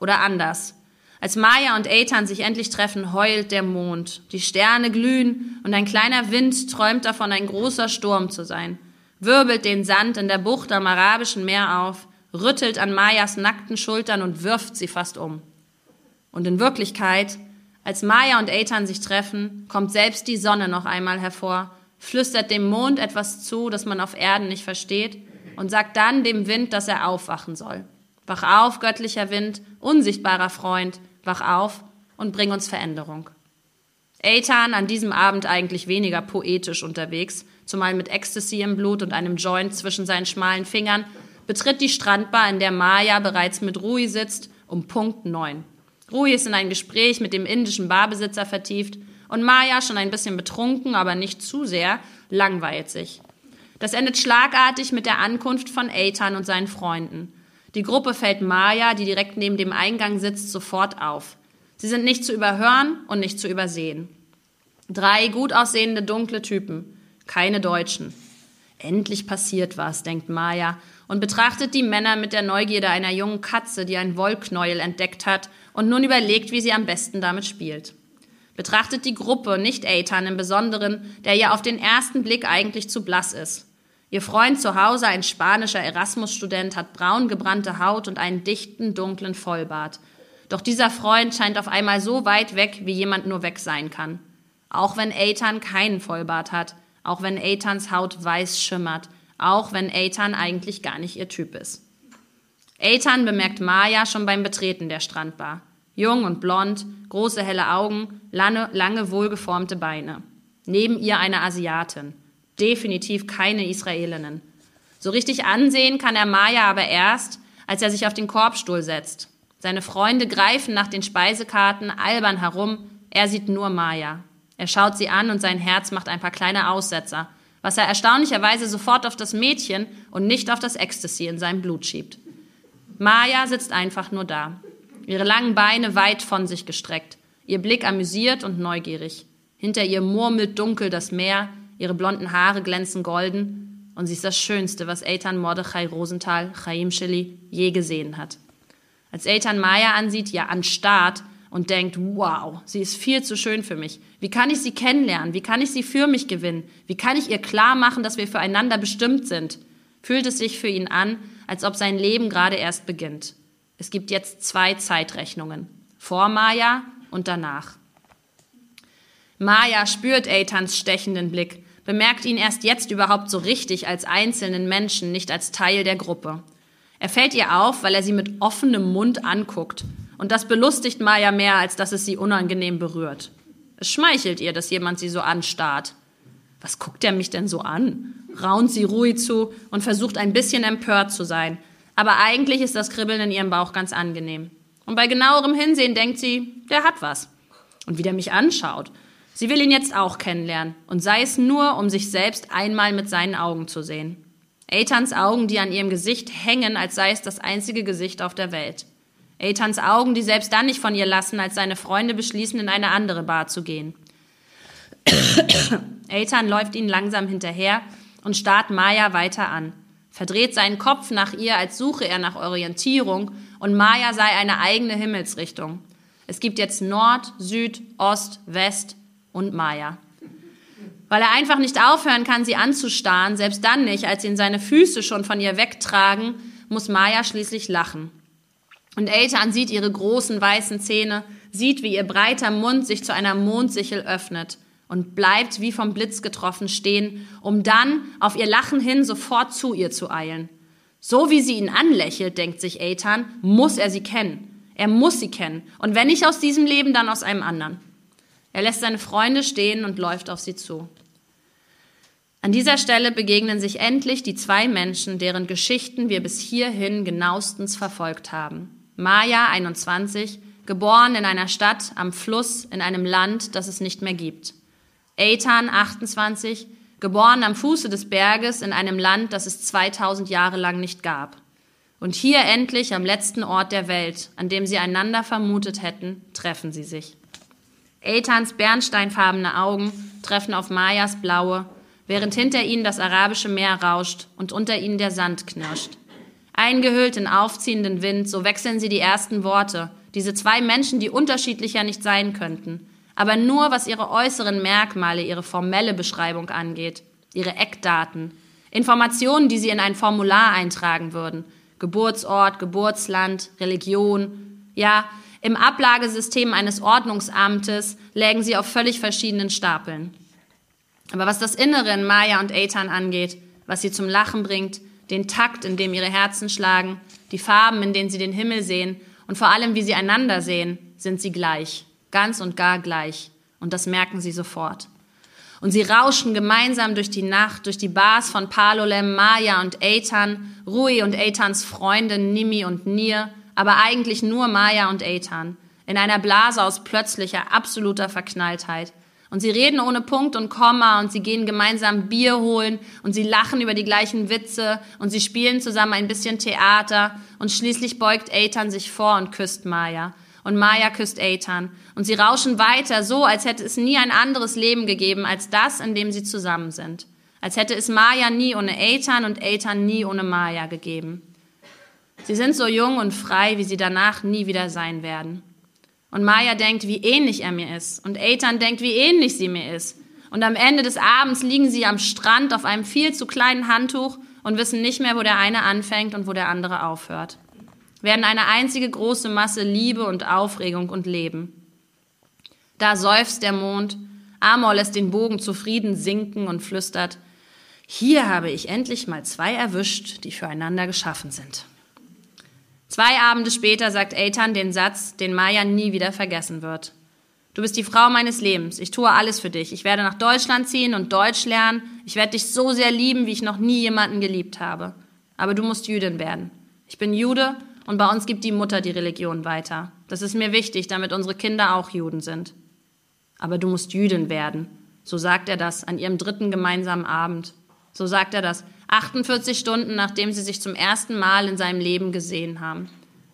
Oder anders. Als Maya und Ethan sich endlich treffen, heult der Mond. Die Sterne glühen und ein kleiner Wind träumt davon, ein großer Sturm zu sein. Wirbelt den Sand in der Bucht am Arabischen Meer auf, rüttelt an Mayas nackten Schultern und wirft sie fast um. Und in Wirklichkeit, als Maya und Ethan sich treffen, kommt selbst die Sonne noch einmal hervor, flüstert dem Mond etwas zu, das man auf Erden nicht versteht, und sagt dann dem Wind, dass er aufwachen soll. Wach auf, göttlicher Wind, unsichtbarer Freund, wach auf und bring uns Veränderung. Eitan an diesem Abend eigentlich weniger poetisch unterwegs, zumal mit Ecstasy im Blut und einem Joint zwischen seinen schmalen Fingern, betritt die Strandbar, in der Maya bereits mit Rui sitzt, um Punkt neun. Rui ist in ein Gespräch mit dem indischen Barbesitzer vertieft und Maya, schon ein bisschen betrunken, aber nicht zu sehr, langweilt sich. Das endet schlagartig mit der Ankunft von Eitan und seinen Freunden. Die Gruppe fällt Maya, die direkt neben dem Eingang sitzt, sofort auf. Sie sind nicht zu überhören und nicht zu übersehen. Drei gut aussehende dunkle Typen, keine Deutschen. Endlich passiert was, denkt Maya und betrachtet die Männer mit der Neugierde einer jungen Katze, die ein Wollknäuel entdeckt hat und nun überlegt, wie sie am besten damit spielt. Betrachtet die Gruppe, nicht Eitan im Besonderen, der ja auf den ersten Blick eigentlich zu blass ist. Ihr Freund zu Hause, ein spanischer Erasmus-Student, hat braun gebrannte Haut und einen dichten, dunklen Vollbart. Doch dieser Freund scheint auf einmal so weit weg, wie jemand nur weg sein kann. Auch wenn Eitan keinen Vollbart hat, auch wenn Eitans Haut weiß schimmert, auch wenn Eitan eigentlich gar nicht ihr Typ ist. Eitan bemerkt Maya schon beim Betreten der Strandbar. Jung und blond, große helle Augen, lange, lange wohlgeformte Beine. Neben ihr eine Asiatin. Definitiv keine Israelinnen. So richtig ansehen kann er Maya aber erst, als er sich auf den Korbstuhl setzt. Seine Freunde greifen nach den Speisekarten, albern herum. Er sieht nur Maya. Er schaut sie an und sein Herz macht ein paar kleine Aussetzer, was er erstaunlicherweise sofort auf das Mädchen und nicht auf das Ecstasy in seinem Blut schiebt. Maya sitzt einfach nur da ihre langen Beine weit von sich gestreckt, ihr Blick amüsiert und neugierig. Hinter ihr murmelt dunkel das Meer, ihre blonden Haare glänzen golden und sie ist das Schönste, was Eitan Mordechai Rosenthal, Chaim Shilly, je gesehen hat. Als Eitan Maya ansieht, ja anstarrt und denkt, wow, sie ist viel zu schön für mich. Wie kann ich sie kennenlernen? Wie kann ich sie für mich gewinnen? Wie kann ich ihr klar machen, dass wir füreinander bestimmt sind? Fühlt es sich für ihn an, als ob sein Leben gerade erst beginnt. Es gibt jetzt zwei Zeitrechnungen. Vor Maya und danach. Maya spürt Eitans stechenden Blick, bemerkt ihn erst jetzt überhaupt so richtig als einzelnen Menschen, nicht als Teil der Gruppe. Er fällt ihr auf, weil er sie mit offenem Mund anguckt. Und das belustigt Maya mehr, als dass es sie unangenehm berührt. Es schmeichelt ihr, dass jemand sie so anstarrt. Was guckt er mich denn so an? raunt sie ruhig zu und versucht ein bisschen empört zu sein, aber eigentlich ist das Kribbeln in ihrem Bauch ganz angenehm. Und bei genauerem Hinsehen denkt sie, der hat was. Und wie der mich anschaut. Sie will ihn jetzt auch kennenlernen. Und sei es nur, um sich selbst einmal mit seinen Augen zu sehen. Eitans Augen, die an ihrem Gesicht hängen, als sei es das einzige Gesicht auf der Welt. Eitans Augen, die selbst dann nicht von ihr lassen, als seine Freunde beschließen, in eine andere Bar zu gehen. [coughs] Eitan läuft ihnen langsam hinterher und starrt Maya weiter an verdreht seinen Kopf nach ihr, als suche er nach Orientierung und Maya sei eine eigene Himmelsrichtung. Es gibt jetzt Nord, Süd, Ost, West und Maya. Weil er einfach nicht aufhören kann, sie anzustarren, selbst dann nicht, als ihn seine Füße schon von ihr wegtragen, muss Maya schließlich lachen. Und Eitan sieht ihre großen weißen Zähne, sieht, wie ihr breiter Mund sich zu einer Mondsichel öffnet und bleibt wie vom Blitz getroffen stehen, um dann auf ihr Lachen hin sofort zu ihr zu eilen. So wie sie ihn anlächelt, denkt sich Eitan, muss er sie kennen. Er muss sie kennen. Und wenn nicht aus diesem Leben, dann aus einem anderen. Er lässt seine Freunde stehen und läuft auf sie zu. An dieser Stelle begegnen sich endlich die zwei Menschen, deren Geschichten wir bis hierhin genauestens verfolgt haben. Maya, 21, geboren in einer Stadt am Fluss in einem Land, das es nicht mehr gibt. Eitan, 28, geboren am Fuße des Berges in einem Land, das es 2000 Jahre lang nicht gab. Und hier endlich am letzten Ort der Welt, an dem sie einander vermutet hätten, treffen sie sich. Eitans bernsteinfarbene Augen treffen auf Mayas blaue, während hinter ihnen das arabische Meer rauscht und unter ihnen der Sand knirscht. Eingehüllt in aufziehenden Wind, so wechseln sie die ersten Worte, diese zwei Menschen, die unterschiedlicher nicht sein könnten, aber nur was ihre äußeren Merkmale, ihre formelle Beschreibung angeht, ihre Eckdaten, Informationen, die sie in ein Formular eintragen würden, Geburtsort, Geburtsland, Religion, ja, im Ablagesystem eines Ordnungsamtes lägen sie auf völlig verschiedenen Stapeln. Aber was das Innere in Maya und Eitan angeht, was sie zum Lachen bringt, den Takt, in dem ihre Herzen schlagen, die Farben, in denen sie den Himmel sehen und vor allem, wie sie einander sehen, sind sie gleich ganz und gar gleich. Und das merken sie sofort. Und sie rauschen gemeinsam durch die Nacht, durch die Bars von Palolem, Maya und Eitan, Rui und Eitans Freunde Nimi und Nir, aber eigentlich nur Maya und Eitan, in einer Blase aus plötzlicher, absoluter Verknalltheit. Und sie reden ohne Punkt und Komma und sie gehen gemeinsam Bier holen und sie lachen über die gleichen Witze und sie spielen zusammen ein bisschen Theater und schließlich beugt Eitan sich vor und küsst Maya und Maya küsst Eitan. Und sie rauschen weiter, so als hätte es nie ein anderes Leben gegeben als das, in dem sie zusammen sind. als hätte es Maya nie ohne Eitan und Eitan nie ohne Maya gegeben. Sie sind so jung und frei, wie sie danach nie wieder sein werden. Und Maya denkt, wie ähnlich er mir ist. Und Eitan denkt, wie ähnlich sie mir ist. Und am Ende des Abends liegen sie am Strand auf einem viel zu kleinen Handtuch und wissen nicht mehr, wo der eine anfängt und wo der andere aufhört. Werden eine einzige große Masse Liebe und Aufregung und Leben. Da seufzt der Mond, Amor lässt den Bogen zufrieden sinken und flüstert, hier habe ich endlich mal zwei erwischt, die füreinander geschaffen sind. Zwei Abende später sagt Eitan den Satz, den Maya nie wieder vergessen wird. Du bist die Frau meines Lebens. Ich tue alles für dich. Ich werde nach Deutschland ziehen und Deutsch lernen. Ich werde dich so sehr lieben, wie ich noch nie jemanden geliebt habe. Aber du musst Jüdin werden. Ich bin Jude und bei uns gibt die Mutter die Religion weiter. Das ist mir wichtig, damit unsere Kinder auch Juden sind. Aber du musst Jüdin werden. So sagt er das an ihrem dritten gemeinsamen Abend. So sagt er das 48 Stunden, nachdem sie sich zum ersten Mal in seinem Leben gesehen haben.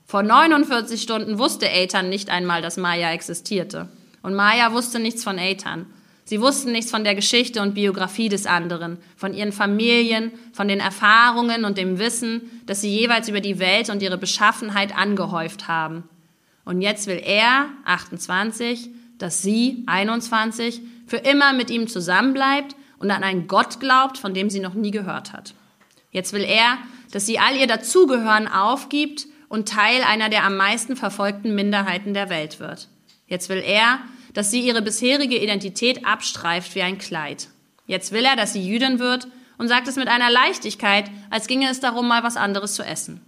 Vor 49 Stunden wusste Eitan nicht einmal, dass Maya existierte. Und Maya wusste nichts von Eitan. Sie wussten nichts von der Geschichte und Biografie des anderen, von ihren Familien, von den Erfahrungen und dem Wissen, das sie jeweils über die Welt und ihre Beschaffenheit angehäuft haben. Und jetzt will er, 28, dass sie, 21, für immer mit ihm zusammenbleibt und an einen Gott glaubt, von dem sie noch nie gehört hat. Jetzt will er, dass sie all ihr Dazugehören aufgibt und Teil einer der am meisten verfolgten Minderheiten der Welt wird. Jetzt will er, dass sie ihre bisherige Identität abstreift wie ein Kleid. Jetzt will er, dass sie Jüdin wird und sagt es mit einer Leichtigkeit, als ginge es darum, mal was anderes zu essen.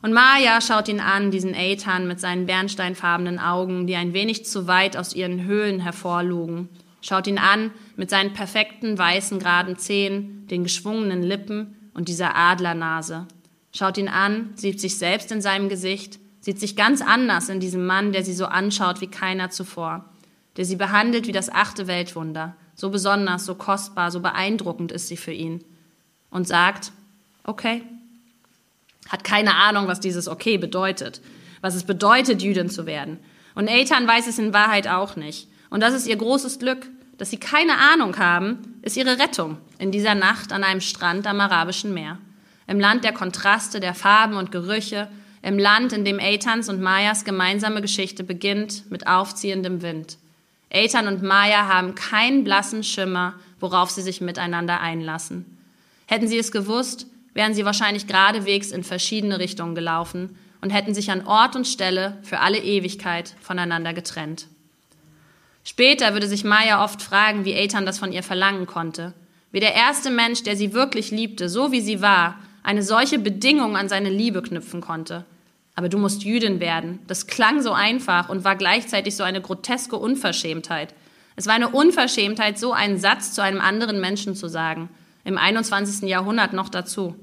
Und Maya schaut ihn an, diesen Eitan mit seinen bernsteinfarbenen Augen, die ein wenig zu weit aus ihren Höhlen hervorlugen schaut ihn an mit seinen perfekten weißen geraden Zähnen, den geschwungenen Lippen und dieser Adlernase. Schaut ihn an, sieht sich selbst in seinem Gesicht, sieht sich ganz anders in diesem Mann, der sie so anschaut wie keiner zuvor, der sie behandelt wie das achte Weltwunder. So besonders, so kostbar, so beeindruckend ist sie für ihn. Und sagt, okay. Hat keine Ahnung, was dieses Okay bedeutet, was es bedeutet, Jüdin zu werden. Und Eitan weiß es in Wahrheit auch nicht. Und das ist ihr großes Glück. Dass sie keine Ahnung haben, ist ihre Rettung in dieser Nacht an einem Strand am Arabischen Meer. Im Land der Kontraste, der Farben und Gerüche, im Land, in dem Eitans und Mayas gemeinsame Geschichte beginnt mit aufziehendem Wind. Eitan und Maya haben keinen blassen Schimmer, worauf sie sich miteinander einlassen. Hätten sie es gewusst, wären sie wahrscheinlich geradewegs in verschiedene Richtungen gelaufen und hätten sich an Ort und Stelle für alle Ewigkeit voneinander getrennt. Später würde sich Maya oft fragen, wie Eitan das von ihr verlangen konnte. Wie der erste Mensch, der sie wirklich liebte, so wie sie war, eine solche Bedingung an seine Liebe knüpfen konnte. Aber du musst Jüdin werden. Das klang so einfach und war gleichzeitig so eine groteske Unverschämtheit. Es war eine Unverschämtheit, so einen Satz zu einem anderen Menschen zu sagen. Im 21. Jahrhundert noch dazu.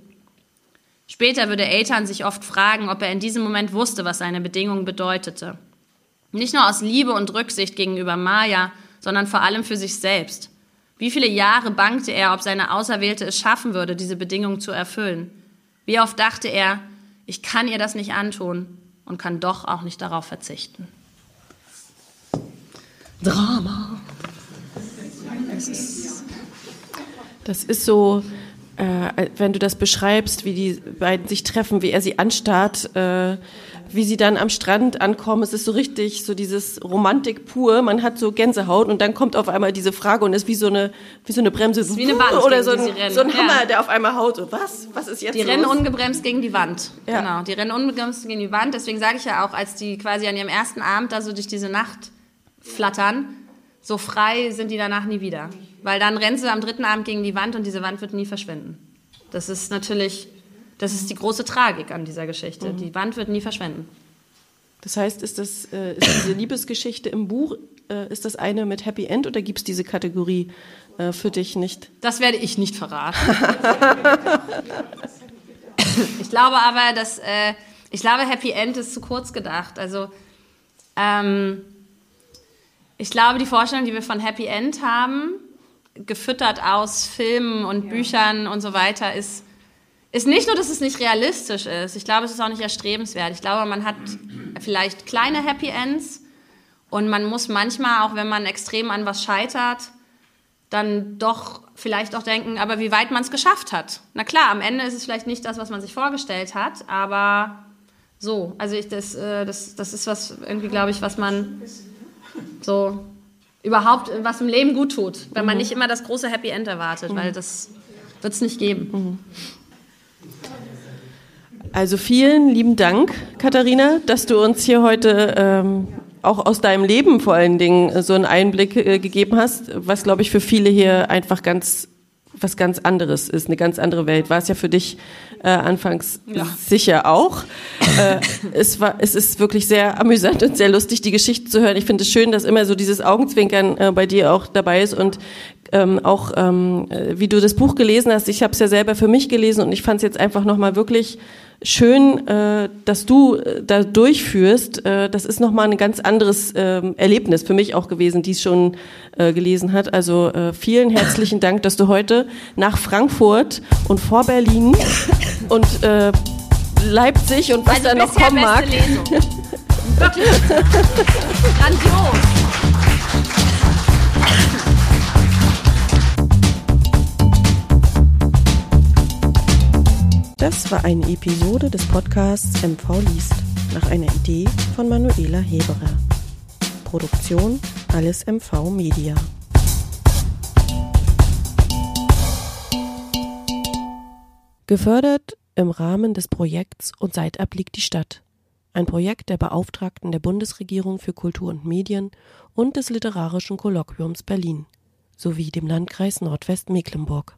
Später würde Eitan sich oft fragen, ob er in diesem Moment wusste, was seine Bedingung bedeutete. Nicht nur aus Liebe und Rücksicht gegenüber Maya, sondern vor allem für sich selbst. Wie viele Jahre bangte er, ob seine Auserwählte es schaffen würde, diese Bedingungen zu erfüllen? Wie oft dachte er, ich kann ihr das nicht antun und kann doch auch nicht darauf verzichten. Drama. Das ist, das ist so, äh, wenn du das beschreibst, wie die beiden sich treffen, wie er sie anstarrt. Äh, wie sie dann am Strand ankommen. Es ist so richtig so dieses Romantik pur. Man hat so Gänsehaut und dann kommt auf einmal diese Frage und ist wie so eine, wie so eine Bremse. So wie eine Wand. Oder so ein, so ein Hammer, ja. der auf einmal haut. So, was? Was ist jetzt Die los? rennen ungebremst gegen die Wand. Ja. Genau. Die rennen ungebremst gegen die Wand. Deswegen sage ich ja auch, als die quasi an ihrem ersten Abend da so durch diese Nacht flattern, so frei sind die danach nie wieder. Weil dann rennen sie am dritten Abend gegen die Wand und diese Wand wird nie verschwinden. Das ist natürlich das ist die große Tragik an dieser Geschichte. Mhm. Die Wand wird nie verschwenden. Das heißt, ist, das, äh, ist diese Liebesgeschichte im Buch, äh, ist das eine mit Happy End oder gibt es diese Kategorie äh, für dich nicht? Das werde ich nicht verraten. [laughs] ich glaube aber, dass äh, ich glaube, Happy End ist zu kurz gedacht. Also ähm, ich glaube, die Vorstellung, die wir von Happy End haben, gefüttert aus Filmen und ja. Büchern und so weiter, ist ist nicht nur, dass es nicht realistisch ist. Ich glaube, es ist auch nicht erstrebenswert. Ich glaube, man hat vielleicht kleine Happy Ends und man muss manchmal, auch wenn man extrem an was scheitert, dann doch vielleicht auch denken, aber wie weit man es geschafft hat. Na klar, am Ende ist es vielleicht nicht das, was man sich vorgestellt hat, aber so, also ich, das, äh, das, das ist was irgendwie, glaube ich, was man so überhaupt, was im Leben gut tut, wenn man nicht immer das große Happy End erwartet, weil das wird es nicht geben. Also vielen lieben Dank, Katharina, dass du uns hier heute ähm, auch aus deinem Leben vor allen Dingen so einen Einblick äh, gegeben hast, was glaube ich für viele hier einfach ganz was ganz anderes ist, eine ganz andere Welt. War es ja für dich äh, anfangs ja. sicher auch. äh, es war, es ist wirklich sehr amüsant und sehr lustig, die Geschichte zu hören. Ich finde es schön, dass immer so dieses Augenzwinkern äh, bei dir auch dabei ist und ähm, auch ähm, äh, wie du das Buch gelesen hast. Ich habe es ja selber für mich gelesen und ich fand es jetzt einfach nochmal wirklich schön, äh, dass du äh, da durchführst. Äh, das ist nochmal ein ganz anderes äh, Erlebnis für mich auch gewesen, die es schon äh, gelesen hat. Also äh, vielen herzlichen Dank, dass du heute nach Frankfurt und vor Berlin und äh, Leipzig und was also da noch kommen mag. Lesung. Wirklich. Grandios. Das war eine Episode des Podcasts MV liest nach einer Idee von Manuela Heberer. Produktion Alles MV Media. Gefördert im Rahmen des Projekts Und Seitab liegt die Stadt. Ein Projekt der Beauftragten der Bundesregierung für Kultur und Medien und des Literarischen Kolloquiums Berlin sowie dem Landkreis Nordwestmecklenburg.